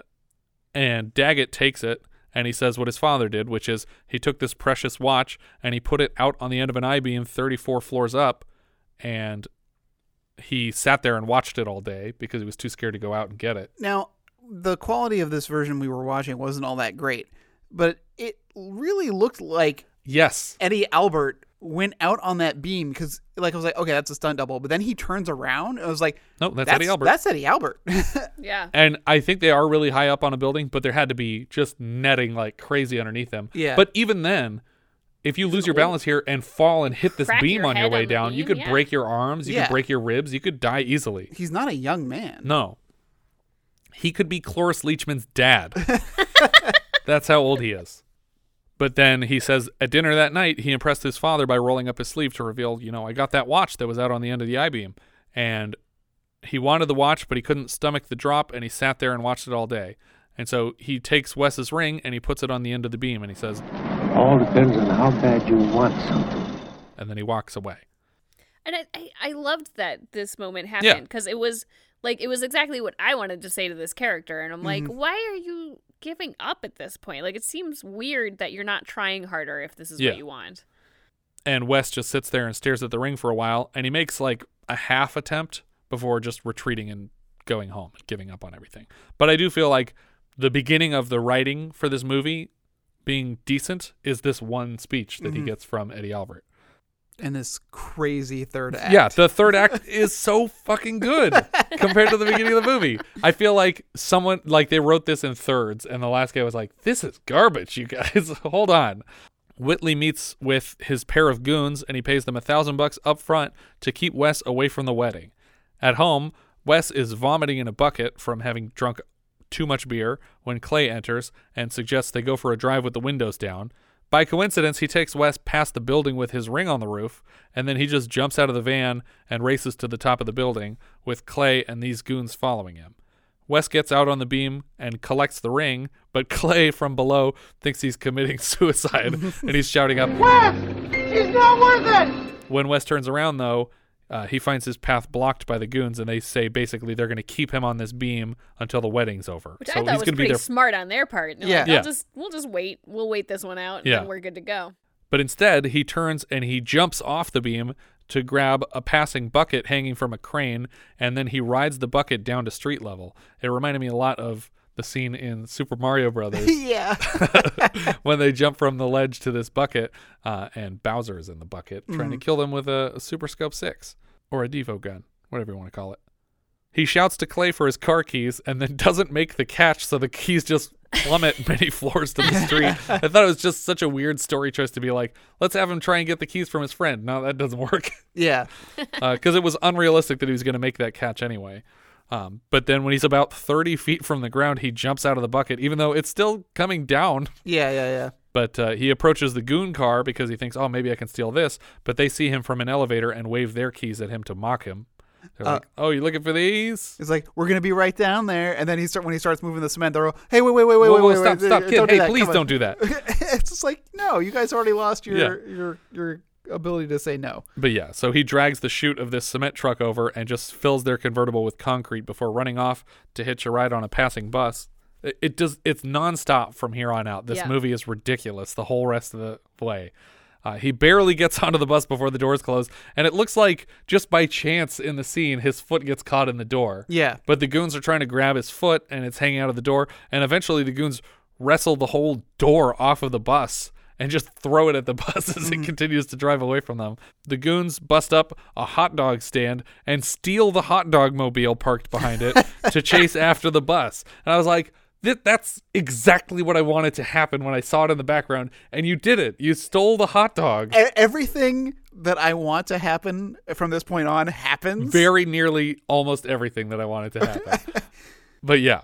and Daggett takes it and he says what his father did, which is he took this precious watch and he put it out on the end of an I beam, 34 floors up, and he sat there and watched it all day because he was too scared to go out and get it. Now, the quality of this version we were watching wasn't all that great, but it really looked like Yes. Eddie Albert went out on that beam because, like, I was like, okay, that's a stunt double. But then he turns around. And I was like, No, that's Eddie Albert. That's Eddie Albert. Yeah. And I think they are really high up on a building, but there had to be just netting like crazy underneath them. Yeah. But even then, if you lose your balance here and fall and hit this Crack beam your on your head way on the down, you beam, could yeah. break your arms, you Yeah. could break your ribs, you could die easily. He's not a young man. No. He could be Cloris Leachman's dad. That's how old he is. But then he says at dinner that night, he impressed his father by rolling up his sleeve to reveal, you know, I got that watch that was out on the end of the I beam. And he wanted the watch, but he couldn't stomach the drop, and he sat there and watched it all day. And so he takes Wes's ring and he puts it on the end of the beam, and he says, All depends on how bad you want something. and then he walks away. And I, I, I loved that this moment happened because it was like it was exactly what I wanted to say to this character, and I'm like, Mm-hmm. why are you giving up at this point? Like, it seems weird that you're not trying harder if this is Yeah. what you want. And Wes just sits there and stares at the ring for a while, and he makes like a half attempt before just retreating and going home and giving up on everything. But I do feel like the beginning of the writing for this movie being decent is this one speech that he Mhm. gets from Eddie Albert. And this crazy third act. Yeah, the third act is so fucking good compared to the beginning of the movie. I feel like someone like they wrote this in thirds, and the last guy was like, "This is garbage, you guys. Hold on." Whitley meets with his pair of goons, and he pays them a thousand bucks up front to keep Wes away from the wedding. At home, Wes is vomiting in a bucket from having drunk too much beer when Clay enters and suggests they go for a drive with the windows down. By coincidence, he takes Wes past the building with his ring on the roof, and then he just jumps out of the van and races to the top of the building with Clay and these goons following him. Wes gets out on the beam and collects the ring, but Clay from below thinks he's committing suicide and he's shouting up, Wes! He's not worth it! when Wes turns around, though, Uh, he finds his path blocked by the goons, and they say basically they're going to keep him on this beam until the wedding's over. Which so I thought he's was going to be pretty there. smart on their part. They're Yeah. like, Yeah. just we'll just wait. We'll wait this one out, and Yeah. then we're good to go. But instead, he turns and he jumps off the beam to grab a passing bucket hanging from a crane, and then he rides the bucket down to street level. It reminded me a lot of the scene in Super Mario Brothers yeah. when they jump from the ledge to this bucket, uh, and is in the bucket trying to Mhm. kill them with a, a Super Scope 6 or a Devo gun, whatever you want to call it. He shouts to Clay for his car keys and then doesn't make the catch, so the keys just plummet many floors to the street. I thought it was just such a weird story choice to be like, let's have him try and get the keys from his friend. No, that doesn't work Yeah. because it was unrealistic that he was going to make that catch anyway. Um, but then when he's about 30 feet from the ground, he jumps out of the bucket, even though it's still coming down. Yeah, yeah, yeah. But uh, he approaches the goon car because he thinks, oh, maybe I can steal this. But they see him from an elevator and wave their keys at him to mock him. They're Uh, like, oh, you looking for these? It's like we're gonna be right down there, and then he start when he starts moving the cement. They're all, hey, wait, wait, wait, wait, Whoa, wait, whoa, wait, stop, wait, stop, don't kid. do Hey, that, please come don't do that. it's just like no, you guys already lost your Yeah. your your ability to say no. But yeah, so he drags the chute of this cement truck over and just fills their convertible with concrete before running off to hitch a ride on a passing bus. It, it does. It's nonstop from here on out. This Yeah. movie is ridiculous the whole rest of the way. Uh, he barely gets onto the bus before the doors close, and it looks like just by chance in the scene, his foot gets caught in the door. Yeah. But the goons are trying to grab his foot, and it's hanging out of the door. And eventually, the goons wrestle the whole door off of the bus and just throw it at the bus as it continues to drive away from them. The goons bust up a hot dog stand and steal the hot dog mobile parked behind it to chase after the bus. And I was like, "Th- that's exactly what I wanted to happen when I saw it in the background. And you did it. You stole the hot dog. Everything that I want to happen from this point on happens. very nearly almost everything that I wanted to happen. but yeah.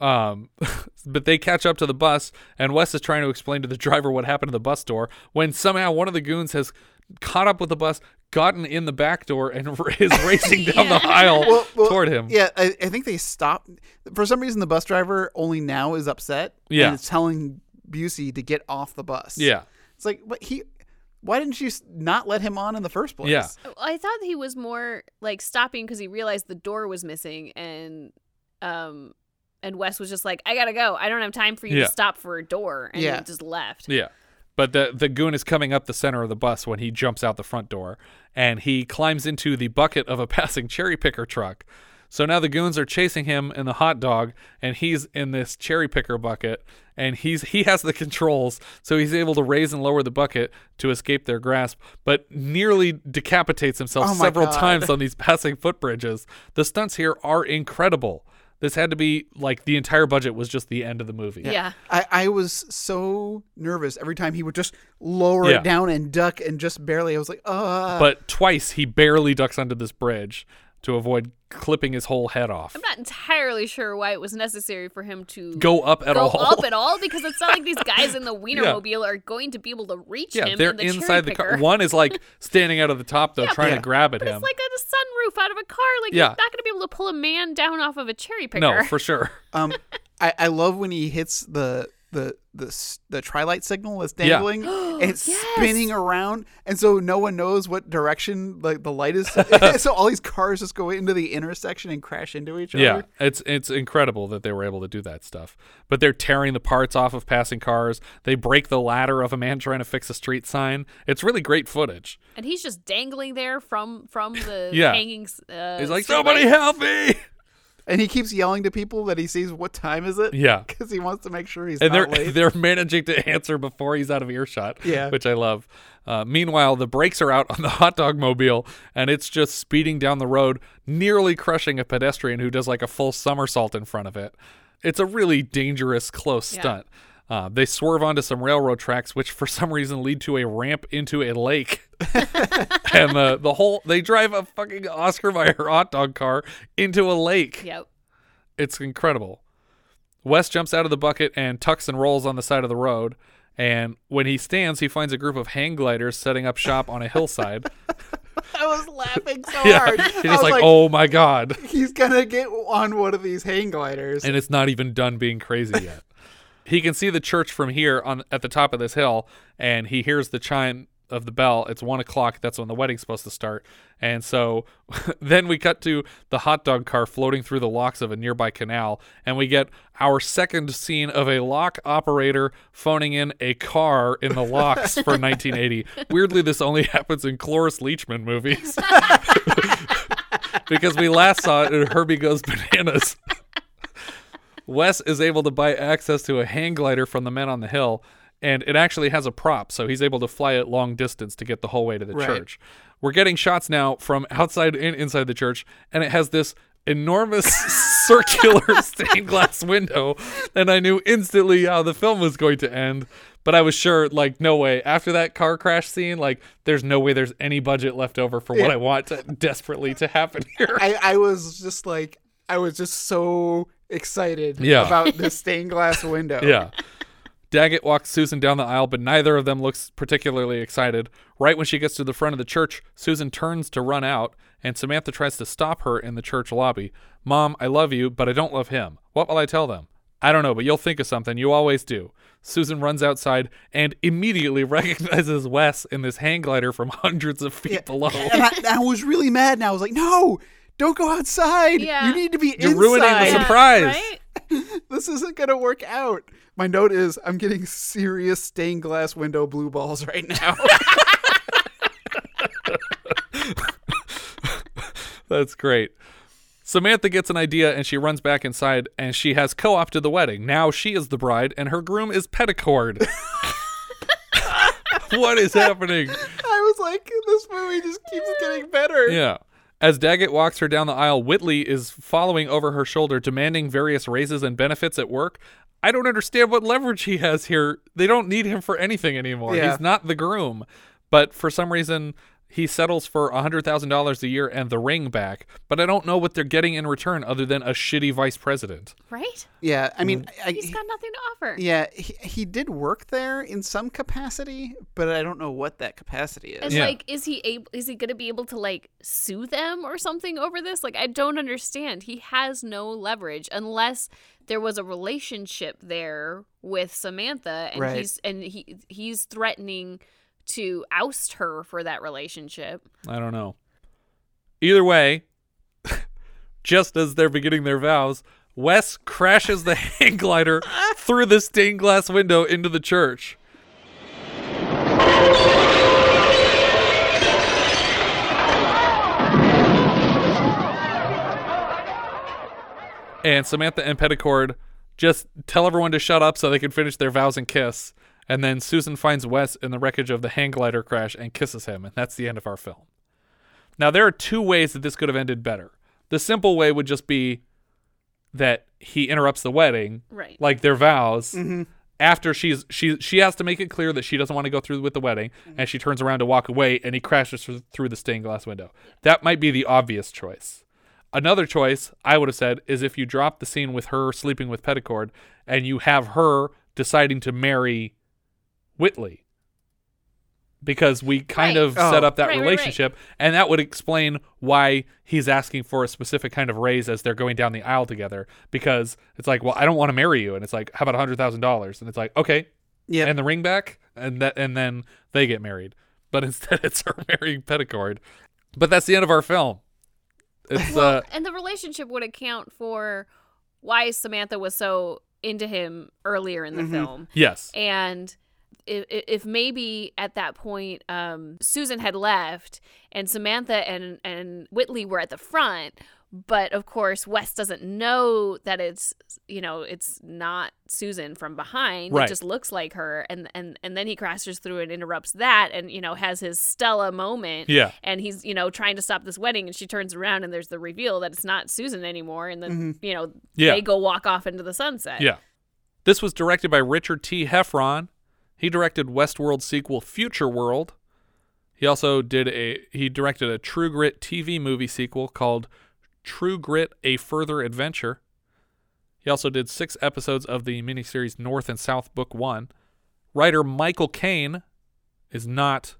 Um, but they catch up to the bus, and Wes is trying to explain to the driver what happened to the bus door when somehow one of the goons has caught up with the bus, gotten in the back door, and is racing down the aisle Well- well, toward him. Yeah, I, I think they stopped. For some reason, the bus driver only now is upset. Yeah. and is telling Busey to get off the bus. Yeah. it's like, but he. Why didn't you not let him on in the first place? Yeah. I thought he was more like stopping because he realized the door was missing, and um, and Wes was just like, "I gotta go. I don't have time for you Yeah. to stop for a door," and Yeah. he just left. Yeah. But the the goon is coming up the center of the bus when he jumps out the front door and he climbs into the bucket of a passing cherry picker truck. So now the goons are chasing him in the hot dog and he's in this cherry picker bucket and he's he has the controls so he's able to raise and lower the bucket to escape their grasp but nearly decapitates himself Oh several God. times on these passing footbridges. The stunts here are incredible. This had to be like the entire budget was just the end of the movie. Yeah. I, I was so nervous every time he would just lower Yeah. it down and duck and just barely. I was like, uh. but twice he barely ducks under this bridge to avoid clipping his whole head off. I'm not entirely sure why it was necessary for him to Go up at go all. up at all because it's not like these guys in the Wienermobile are going to be able to reach Yeah, him. they're in the inside the car. One is like standing out of the top though, Yeah, trying Yeah. to grab at But him. it's like a sunroof out of a car. Like Yeah. you're not going to be able to pull a man down off of a cherry picker. no, for sure. um, I, I love when he hits the the the the trilight signal that's Yeah. dangling and it's Yes. spinning around, and so no one knows what direction like the light is. so all these cars just go into the intersection and crash into each other. Yeah, it's it's incredible that they were able to do that stuff. But they're tearing the parts off of passing cars. They break the ladder of a man trying to fix a street sign. It's really great footage. And he's just dangling there from from the Yeah. hanging. Uh, He's like, "Somebody light." help me!" And he keeps yelling to people that he sees what time is it. Yeah. because he wants to make sure he's and they're late. they're managing to answer before he's out of earshot. Yeah. which I love. Uh, meanwhile, the brakes are out on the hot dog mobile, and it's just speeding down the road, nearly crushing a pedestrian who does like a full somersault in front of it. It's a really dangerous, close Yeah. stunt. Uh, they swerve onto some railroad tracks, which for some reason lead to a ramp into a lake. and the the whole they drive a fucking Oscar Mayer hot dog car into a lake. Yep. It's incredible. Wes jumps out of the bucket and tucks and rolls on the side of the road. And when he stands, he finds a group of hang gliders setting up shop on a hillside. I was laughing so yeah, hard. he's just was like, "Oh my god!" he's gonna get on one of these hang gliders. And it's not even done being crazy yet. He can see the church from here on at the top of this hill, and he hears the chime of the bell. It's one o'clock. That's when the wedding's supposed to start. And so then we cut to the hot dog car floating through the locks of a nearby canal, and we get our second scene of a lock operator phoning in a car in the locks for 1980. Weirdly, this only happens in Cloris Leachman movies. because we last saw it in Herbie Goes Bananas. Wes is able to buy access to a hang glider from the men on the hill, and it actually has a prop, so he's able to fly it long distance to get the whole way to the Right. church. We're getting shots now from outside and inside the church, and it has this enormous circular stained glass window, and I knew instantly how the film was going to end. But I was sure, like, no way. After that car crash scene, like, there's no way there's any budget left over for what Yeah. I want to, desperately to happen here. I, I was just like, I was just so excited Yeah. about the stained glass window. Yeah. Daggett walks Susan down the aisle, but neither of them looks particularly excited. Right when she gets to the front of the church, Susan turns to run out, and Samantha tries to stop her in the church lobby. Mom, I love you, but I don't love him. What will I tell them? I don't know, but you'll think of something. You always do. Susan runs outside and immediately recognizes Wes in this hang glider from hundreds of feet below. And I, I was really mad, and I was like, no, don't go outside. Yeah. You need to be You're inside. ruining the Yeah, surprise. right? this isn't going to work out. My note is I'm getting serious stained glass window blue balls right now. That's great. Samantha gets an idea and she runs back inside and she has co opted the wedding. Now she is the bride and her groom is Petticord. what is happening? I was like, this movie just keeps getting better. Yeah. As Daggett walks her down the aisle, Whitley is following over her shoulder, demanding various raises and benefits at work. I don't understand what leverage he has here. They don't need him for anything anymore. Yeah. He's not the groom. But for some reason, he settles for $100,000 a year and the ring back. But I don't know what they're getting in return other than a shitty vice president. Right? Yeah, I mean, mm. I, He's got nothing to offer. yeah, he, he did work there in some capacity, but I don't know what that capacity is. It's Yeah. like, is he able? Is he gonna be able to like sue them or something over this? Like, I don't understand. He has no leverage unless there was a relationship there with Samantha, and Right. he's and he he's threatening to oust her for that relationship. I don't know. Either way, just as they're beginning their vows, Wes crashes the hang glider through the stained glass window into the church. And Samantha and Petticord just tell everyone to shut up so they can finish their vows and kiss. And then Susan finds Wes in the wreckage of the hang glider crash and kisses him. And that's the end of our film. Now, there are two ways that this could have ended better. The simple way would just be that he interrupts the wedding, Right. like their vows. Mm-hmm. After she's she she has to make it clear that she doesn't want to go through with the wedding, mm-hmm. and she turns around to walk away, and he crashes through- through the stained glass window. That might be the obvious choice. Another choice I would have said is if you drop the scene with her sleeping with Petticord, and you have her deciding to marry Whitley, because we kind Right. of set Oh. up that Right, right, right. relationship, and that would explain why he's asking for a specific kind of raise as they're going down the aisle together. Because it's like, well, I don't want to marry you, and it's like, how about a hundred thousand dollars? And it's like, okay, Yeah. and the ring back, and that, and then they get married. But instead, it's her marrying Petticord. But that's the end of our film. It's uh, and the relationship would account for why Samantha was so into him earlier in the film. yes, and if, if maybe at that point um, Susan had left and Samantha and and Whitley were at the front, but of course Wes doesn't know that it's you know it's not Susan from behind. Right. It just looks like her, and and and then he crashes through and interrupts that, and you know has his Stella moment. Yeah. and he's you know trying to stop this wedding, and she turns around and there's the reveal that it's not Susan anymore, and then you know Yeah. they go walk off into the sunset. Yeah. This was directed by Richard T. Heffron. He directed Westworld sequel Future World. He also did a he directed a True Grit TV movie sequel called True Grit: A Further Adventure. He also did 6 episodes of the miniseries North and South Book 1. Writer Michael Kane is not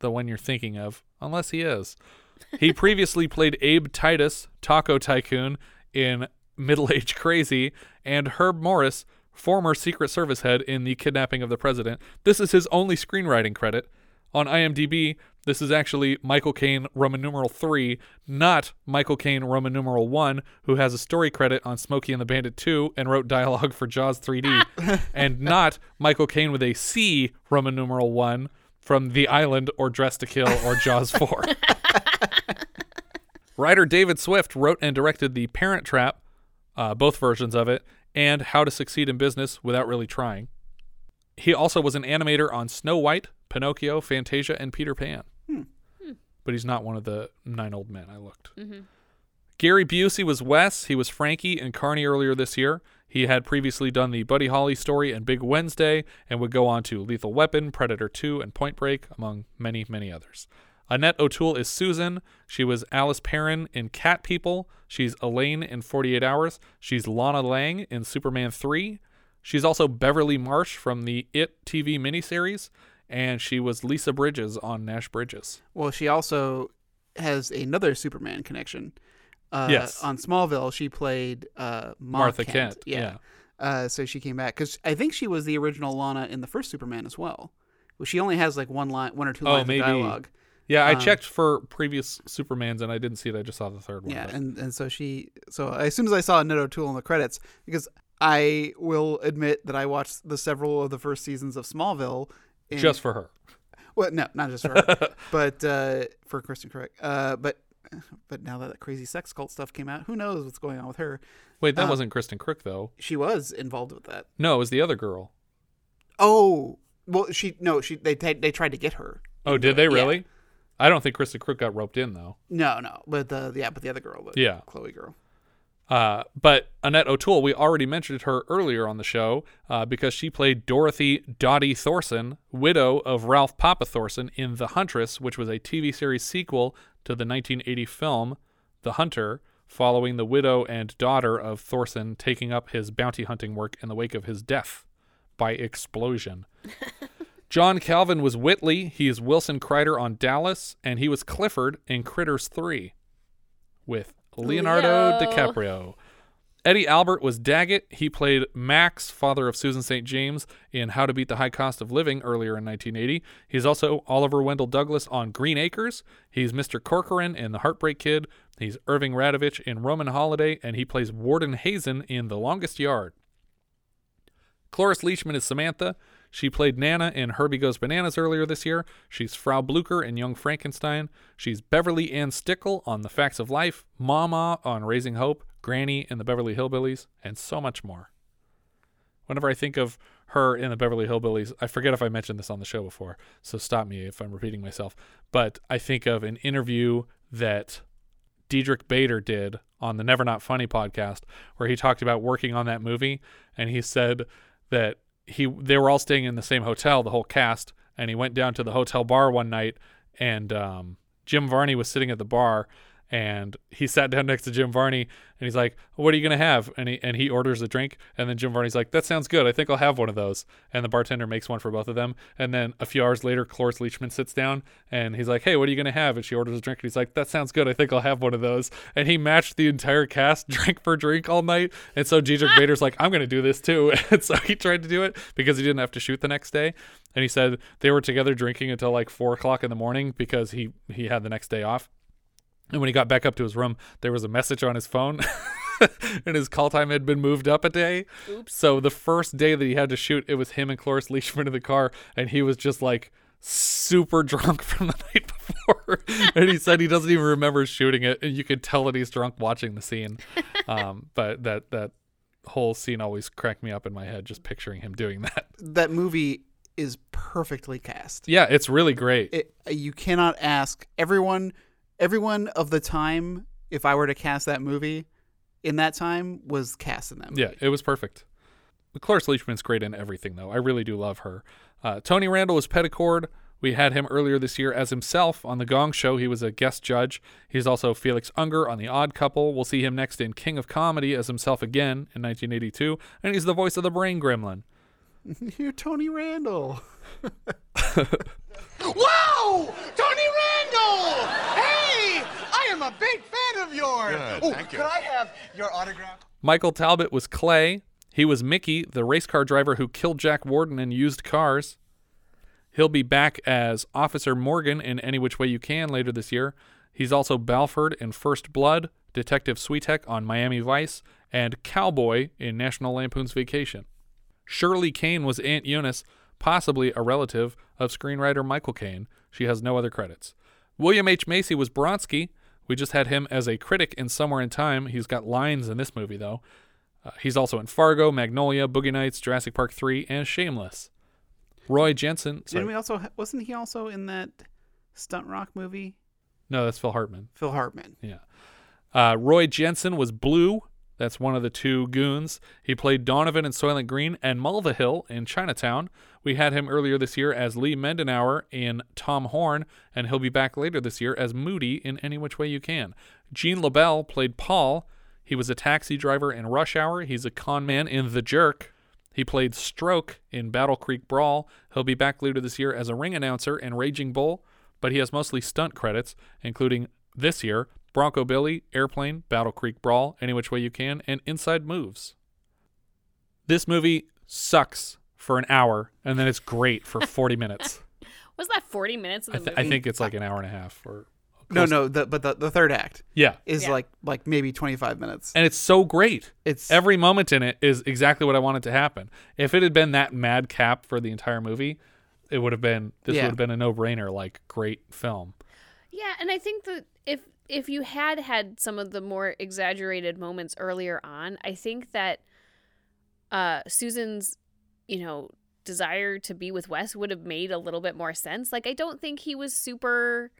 the one you're thinking of, unless he is. He previously played Abe Titus, Taco Tycoon, in Middle Age Crazy, and Herb Morris, former Secret Service head in The Kidnapping of the President. This is his only screenwriting credit. On IMDb, this is actually Michael Kane Roman numeral 3, not Michael Kane Roman numeral 1, who has a story credit on Smokey and the Bandit 2 and wrote dialogue for Jaws 3D, and not Michael Caine with a C Roman numeral 1 from The Island or Dressed to Kill or Jaws 4. Writer David Swift wrote and directed The Parent Trap, uh, both versions of it, and How to Succeed in Business Without Really Trying. He also was an animator on Snow White, Pinocchio, Fantasia, and Peter Pan. Hmm. Hmm. But he's not one of the nine old men I looked. Mm-hmm. Gary Busey was Wes. He was Frankie and Carny earlier this year. He had previously done the Buddy Holly story and Big Wednesday and would go on to Lethal Weapon, Predator 2, and Point Break, among many, many others. Annette O'Toole is Susan. She was Alice Perrin in Cat People. She's Elaine in 48 Hours. She's Lana Lang in Superman 3. She's also Beverly Marsh from the It TV miniseries. And she was Lisa Bridges on Nash Bridges. Well, she also has another Superman connection. Uh, Yes. On Smallville, she played uh, Ma Martha Kent, Yeah. Uh, so she came back because I think she was the original Lana in the first Superman as well. Well, she only has like one line, one or two Oh, lines maybe. of dialogue. Yeah, I Um, checked for previous Supermans and I didn't see it. I just saw the third one. Yeah, but- and and so she so as soon as I saw Annette O'Toole in the credits, because I will admit that I watched the several of the first seasons of Smallville. and- just for her. Well, no, not just for her, but uh, for Kristin Kreuk. Uh, but but now that that crazy sex cult stuff came out, who knows what's going on with her? Wait, that Um, wasn't Kristin Kreuk though. She was involved with that. No, it was the other girl. Oh, well, she no, she they they, they tried to get her. Oh, did they really? Yeah. Really? I don't think Krista Kreuk got roped in though. No, no, but the yeah, but the other girl, the Yeah. Chloe girl. Uh, but Annette O'Toole, we already mentioned her earlier on the show uh, because she played Dorothy Dottie Thorson, widow of Ralph Papa Thorson in The Huntress, which was a TV series sequel to the 1980 film The Hunter, following the widow and daughter of Thorson taking up his bounty hunting work in the wake of his death by explosion. John Calvin was Whitley. He is Wilson Kreider on Dallas, and he was Clifford in Critters 3 with Leonardo Leo. DiCaprio. Eddie Albert was Daggett. He played Max, father of Susan St. James, in How to Beat the High Cost of Living earlier in 1980. He's also Oliver Wendell Douglas on Green Acres. He's Mr. Corcoran in The Heartbreak Kid. He's Irving Radovich in Roman Holiday, and he plays Warden Hazen in The Longest Yard. Cloris Leachman is Samantha. She played Nana in Herbie Goes Bananas earlier this year. She's Frau Blucher in Young Frankenstein. She's Beverly Ann Stickle on The Facts of Life, Mama on Raising Hope, Granny in The Beverly Hillbillies, and so much more. Whenever I think of her in The Beverly Hillbillies, I forget if I mentioned this on the show before, so stop me if I'm repeating myself. But I think of an interview that Diedrich Bader did on the Never Not Funny podcast, where he talked about working on that movie, and he said that he they were all staying in the same hotel, the whole cast, and he went down to the hotel bar one night, and um, Jim Varney was sitting at the bar, and he sat down next to Jim Varney, and he's like, "What are you gonna have?" And he and he orders a drink, and then Jim Varney's like, "That sounds good. I think I'll have one of those." And the bartender makes one for both of them, and then a few hours later, Cloris Leachman sits down, and he's like, "Hey, what are you gonna have?" And she orders a drink, and he's like, "That sounds good. I think I'll have one of those." And he matched the entire cast drink for drink all night, and so Diedrich Bader's like, "I'm gonna do this too," and so he tried to do it because he didn't have to shoot the next day, and he said they were together drinking until like four o'clock in the morning because he he had the next day off. And when he got back up to his room, there was a message on his phone. and his call time had been moved up a day. Oops. So the first day that he had to shoot, it was him and Cloris Leachman in the car, and he was just like super drunk from the night before. and he said he doesn't even remember shooting it, and you could tell that he's drunk watching the scene. Um, but that that whole scene always cracked me up in my head just picturing him doing that. That movie is perfectly cast. Yeah, it's really great. It, you cannot ask everyone everyone of the time if I were to cast that movie in that time was cast in that movie. Yeah, it was perfect. Cloris Leachman's great in everything, though. I really do love her. Uh, Tony Randall was Petticord. We had him earlier this year as himself on The Gong Show. He was a guest judge. He's also Felix Unger on The Odd Couple. We'll see him next in King of Comedy as himself again in 1982. And he's the voice of the Brain Gremlin. You're Tony Randall. Whoa! Tony Randall! Hey! I am a big fan of yours! Good, oh, thank you. could I have your autograph? Michael Talbott was Clay. He was Mickey, the race car driver who killed Jack Warden and used cars. He'll be back as Officer Morgan in Any Which Way You Can later this year. He's also Balford in First Blood, Detective Switek on Miami Vice, and Cowboy in National Lampoon's Vacation. Shirley Kane was Aunt Eunice, possibly a relative of screenwriter Michael Kane. She has no other credits. William H. Macy was Bronsky. We just had him as a critic in Somewhere in Time. He's got lines in this movie, though. Uh, he's also in Fargo, Magnolia, Boogie Nights, Jurassic Park 3, and Shameless. Roy Jenson. sorry. Didn't we also? ha- Wasn't he also in that stunt rock movie? No, that's Phil Hartman. Phil Hartman. Yeah. Uh, Roy Jenson was Blue. That's one of the two goons. He played Donovan in Soylent Green and Mulvihill in Chinatown. We had him earlier this year as Lee Mendenauer in Tom Horn, and he'll be back later this year as Moody in Any Which Way You Can. Gene LeBell played Paul. He was a taxi driver in Rush Hour. He's a con man in The Jerk. He played Stroke in Battle Creek Brawl. He'll be back later this year as a ring announcer in Raging Bull, but he has mostly stunt credits, including this year Bronco Billy, Airplane, Battle Creek Brawl, Any Which Way You Can, and Inside Moves. This movie sucks for an hour, and then it's great for 40 minutes. Was that 40 minutes of I, th- movie? I think it's like an hour and a half. Or No, no, the, but the, the third act Yeah. is Yeah. like like maybe 25 minutes. And it's so great. It's Every moment in it is exactly what I wanted to happen. If it had been that mad cap for the entire movie, it would have been this Yeah. would have been a no-brainer like great film. Yeah, and I think that if if you had had some of the more exaggerated moments earlier on, I think that uh Susan's, you know, desire to be with Wes would have made a little bit more sense. Like I don't think he was super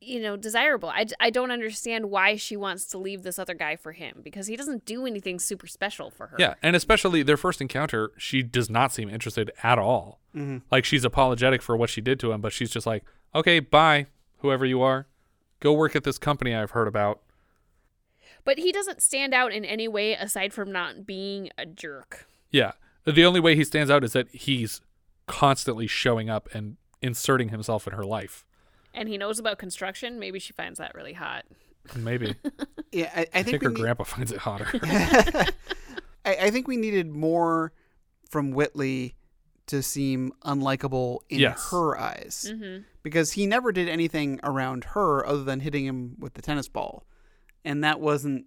you know, desirable. I, I don't understand why she wants to leave this other guy for him because he doesn't do anything super special for her. Yeah, and especially their first encounter, she does not seem interested at all. Mhm. Like she's apologetic for what she did to him, but she's just like, "Okay, bye, whoever you are. Go work at this company I've heard about." But he doesn't stand out in any way aside from not being a jerk. Yeah. The only way he stands out is that he's constantly showing up and inserting himself in her life. And he knows about construction. Maybe she finds that really hot. Maybe. yeah, I, I I think, think her need- grandpa finds it hotter. I, I think we needed more from Whitley to seem unlikable in Yes. her eyes Mm-hmm. because he never did anything around her other than hitting him with the tennis ball, and that wasn't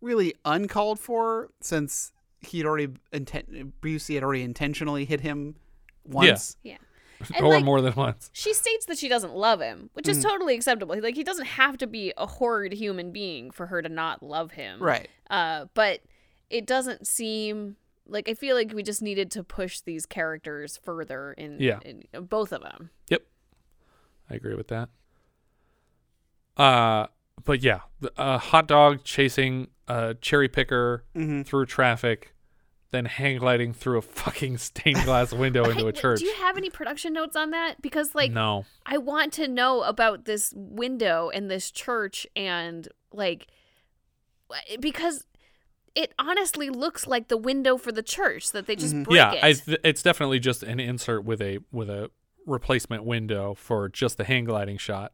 really uncalled for since he'd already intent Busey had already intentionally hit him once. Yeah. And, or like, more than once. She states that she doesn't love him, which is Mhm. totally acceptable. Like he doesn't have to be a horrid human being for her to not love him. Right. Uh, but it doesn't seem like I feel like we just needed to push these characters further in, Yeah. in both of them. Yep. I agree with that. Uh but yeah, the- a hot dog chasing a cherry picker Mhm. through traffic, then hang gliding through a fucking stained glass window into a church. Do you have any production notes on that? Because like no. I want to know about this window and this church and like because it honestly looks like the window for the church that they just Mm-hmm. yeah, it. I it's definitely just an insert with a with a replacement window for just the hang gliding shot.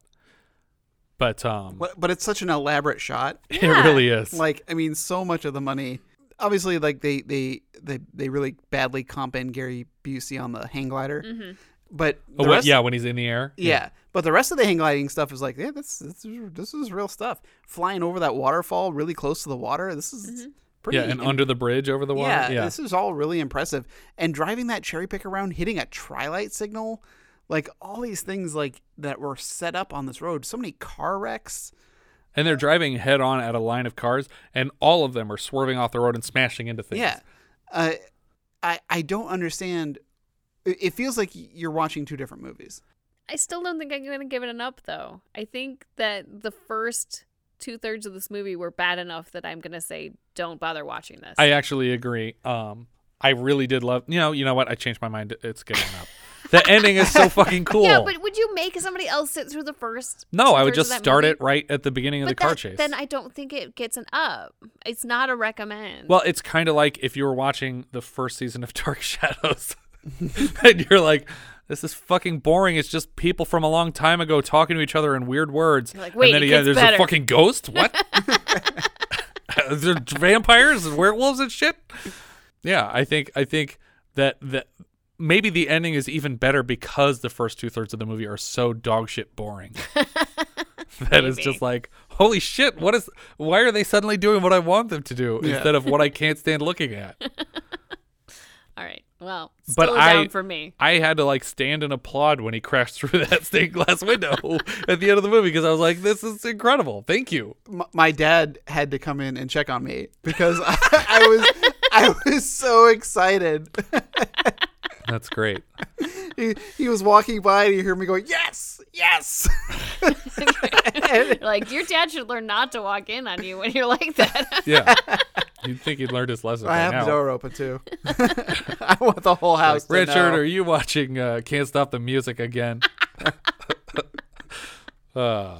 But um But, but it's such an elaborate shot. it really is. Like, I mean, so much of the money. Obviously, like they they they, they really badly comp in Gary Busey on the hang glider. Mhm. But Oh, wait, rest- yeah, when he's in the air. yeah. But the rest of the hang gliding stuff is like, yeah, this this is, this is real stuff. Flying over that waterfall, really close to the water. This is pretty. Yeah, and under the bridge over the water. Yeah, Yeah. this is all really impressive. And driving that cherry pick around, hitting a trilight signal, like all these things like that were set up on this road. So many car wrecks. And they're driving head on at a line of cars, and all of them are swerving off the road and smashing into things. Yeah. Uh, I I don't understand. It it feels like you're watching two different movies. I still don't think I'm going to give it an up, though. I think that the first two thirds of this movie were bad enough that I'm going to say, don't bother watching this. I actually agree. Um, I really did love. You know, you know what? I changed my mind. It's getting up. The ending is so fucking cool. Yeah, but would you make somebody else sit through the first? no, I would just start movie? it right at the beginning of But the car chase. Then I don't think it gets an up. It's not a recommend. Well, it's kind of like if you were watching the first season of Dark Shadows, and you're like, "This is fucking boring. It's just people from a long time ago talking to each other in weird words." You're like, "Wait, and then yeah, there's better." a fucking ghost. What? There's vampires and werewolves and shit? Yeah, I think I think that that maybe the ending is even better because the first two thirds of the movie are so dog shit boring. that is just like, holy shit, what is why are they suddenly doing what I want them to do Yeah. instead of what I can't stand looking at? All right. Well, But I down for me. I had to like stand and applaud when he crashed through that stained glass window at the end of the movie because I was like, this is incredible. Thank you. M- my dad had to come in and check on me because I, I was I was so excited. That's great. he, he was walking by and he heard me going, "Yes, yes." like your dad should learn not to walk in on you when you're like that. Yeah. You'd think he'd learned his lesson. I by have now. the door open too. I want the whole house. Like, to Richard, know. are you watching uh, Can't Stop the Music again? uh,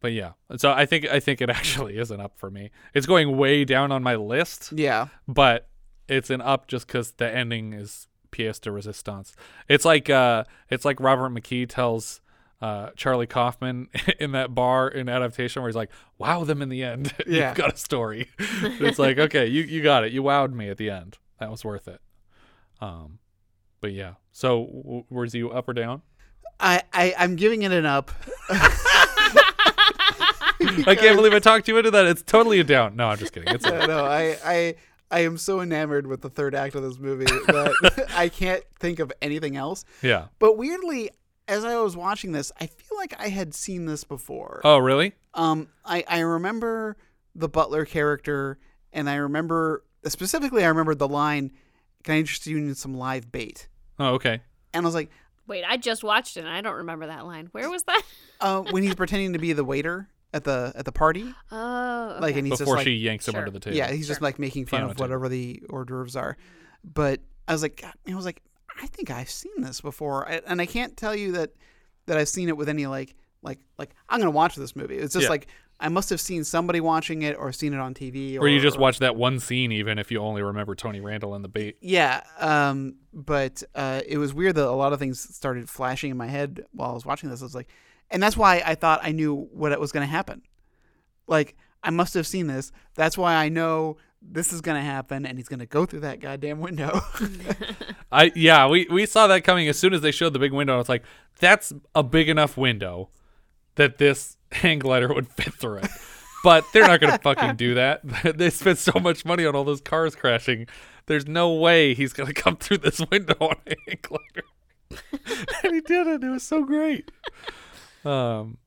but yeah, so I think I think it actually is an up for me. It's going way down on my list. Yeah. but it's an up just because the ending is pièce de résistance. It's like uh, it's like Robert McKee tells uh, Charlie Kaufman in that bar in adaptation where he's like, "Wow them in the end. Yeah. You've got a story." it's like, okay, you you got it. You wowed me at the end. That was worth it. Um, but yeah. So w- was you up or down? I, I I'm giving it an up. I can't believe I talked you into that. It's totally a down. No, I'm just kidding. It's no, a, no, I, I I am so enamored with the third act of this movie that I can't think of anything else. yeah. But weirdly, as I was watching this, I feel like I had seen this before. Oh, really? Um, I I remember the butler character, and I remember specifically, I remember the line, "Can I interest you in some live bait?" Oh, okay. And I was like, Wait, I just watched it and I don't remember that line. Where was that? uh, when he's pretending to be the waiter at the at the party, Oh, like, and he's Before just she like, yanks him Sure. under the table. yeah, he's just like making fun Piano of table. whatever the hors d'oeuvres are. But I was like, God, I was like, I think I've seen this before, I, and I can't tell you that that I've seen it with any like like like I'm gonna watch this movie. It's just Yeah. like I must have seen somebody watching it or seen it on TV, or Or you just or- watch that one scene, even if you only remember Tony Randall and the bait. Yeah, um, but uh, it was weird that a lot of things started flashing in my head while I was watching this. I was like, and that's why I thought I knew what was going to happen. Like I must have seen this. That's why I know this is going to happen, and he's going to go through that goddamn window. I yeah, we we saw that coming as soon as they showed the big window. I was like, that's a big enough window that this hang glider would fit through it. But they're not gonna fucking do that. they spent so much money on all those cars crashing. There's no way he's gonna come through this window on a hang glider. and he did it. It was so great. Um.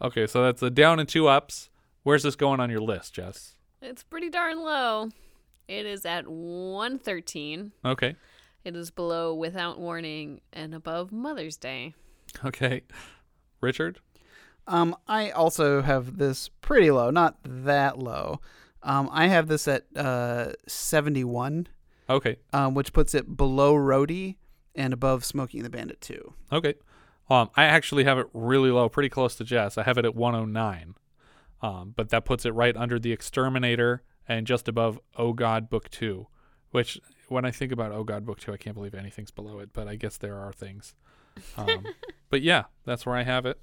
Okay, so that's a down and two ups. Where's this going on your list, Jess? It's pretty darn low. It is at 113. Okay. It is below Without Warning and above Mother's Day. Okay. Richard? um, I also have this pretty low, not that low. Um, I have this at uh, 71, Okay. um, which puts it below Roadie and above Smokey and the Bandit 2. Okay. Um, I actually have it really low, pretty close to Jess. I have it at 109. Um, but that puts it right under the Exterminator and just above Oh God Book 2, which when I think about Oh God Book 2, I can't believe anything's below it, but I guess there are things. Um, but yeah, that's where I have it.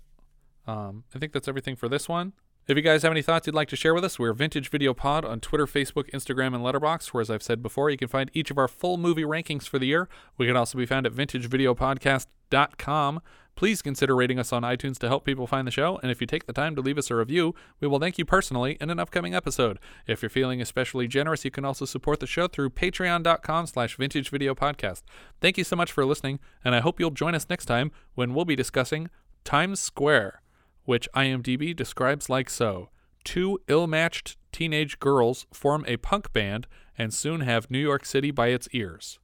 Um, I think that's everything for this one. If you guys have any thoughts you'd like to share with us, we're Vintage Video Pod on Twitter, Facebook, Instagram, and Letterboxd. Where, as I've said before, you can find each of our full movie rankings for the year. We can also be found at vintagevideopodcast.com. Please consider rating us on iTunes to help people find the show, and if you take the time to leave us a review, we will thank you personally in an upcoming episode. If you're feeling especially generous, you can also support the show through patreon.com slash vintagevideopodcast. Thank you so much for listening, and I hope you'll join us next time when we'll be discussing Times Square which IMDb describes like so Two ill matched teenage girls form a punk band and soon have New York City by its ears.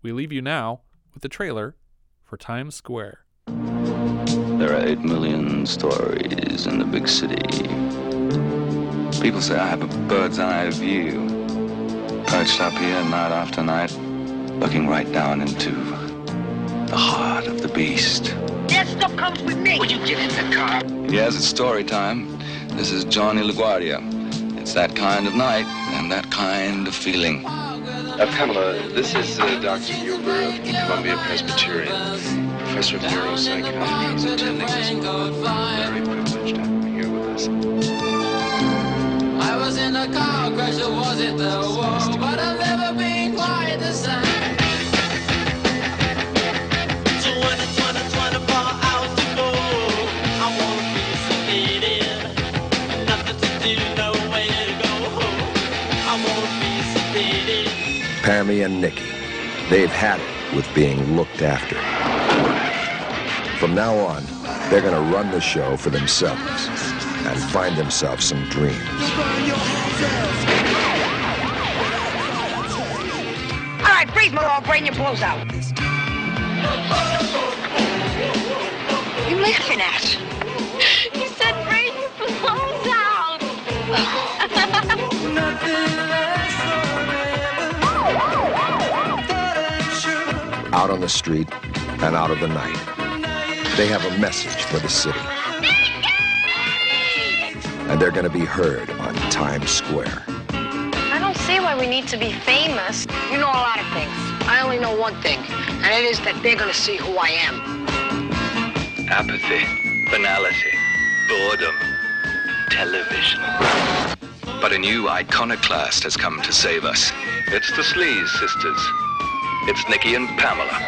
We leave you now with the trailer for Times Square. There are eight million stories in the big city. People say I have a bird's eye view. Perched up here night after night, looking right down into the heart of the beast. That stuff comes with me. Would you get in the car? Yes, it's story time. This is Johnny LaGuardia. It's that kind of night and that kind of feeling. Uh, Pamela, this is uh, Dr. Huber of Columbia Presbyterian, professor of neuropsychology. He's attending this very privileged to have him here with us. I was in a car crash, or was it the war? But I've never been quite the same. Pammy and Nikki, they've had it with being looked after. From now on, they're going to run the show for themselves and find themselves some dreams. All right, breathe, Mother. I'll brain your blows out. You laughing at? You said brain your blows out. Out on the street and out of the night, they have a message for the city. And they're going to be heard on Times Square. I don't see why we need to be famous. You know a lot of things. I only know one thing, and it is that they're gonna see who I am. Apathy, banality, boredom, television. But a new iconoclast has come to save us. It's the Sleaze sisters. It's Nikki and Pamela.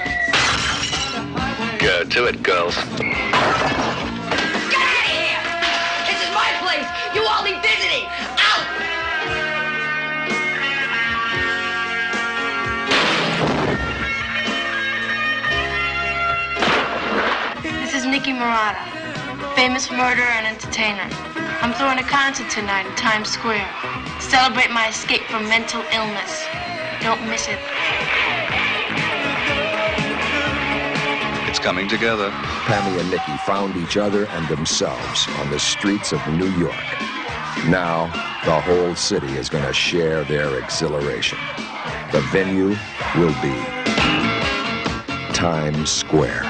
Go to it, girls. Get out of here! This is my place. You all need visiting. Out! This is Nikki Marotta, famous murderer and entertainer. I'm throwing a concert tonight in Times Square. Celebrate my escape from mental illness. Don't miss it. Coming together. Pammy and Nikki found each other and themselves on the streets of New York. Now, the whole city is going to share their exhilaration. The venue will be Times Square.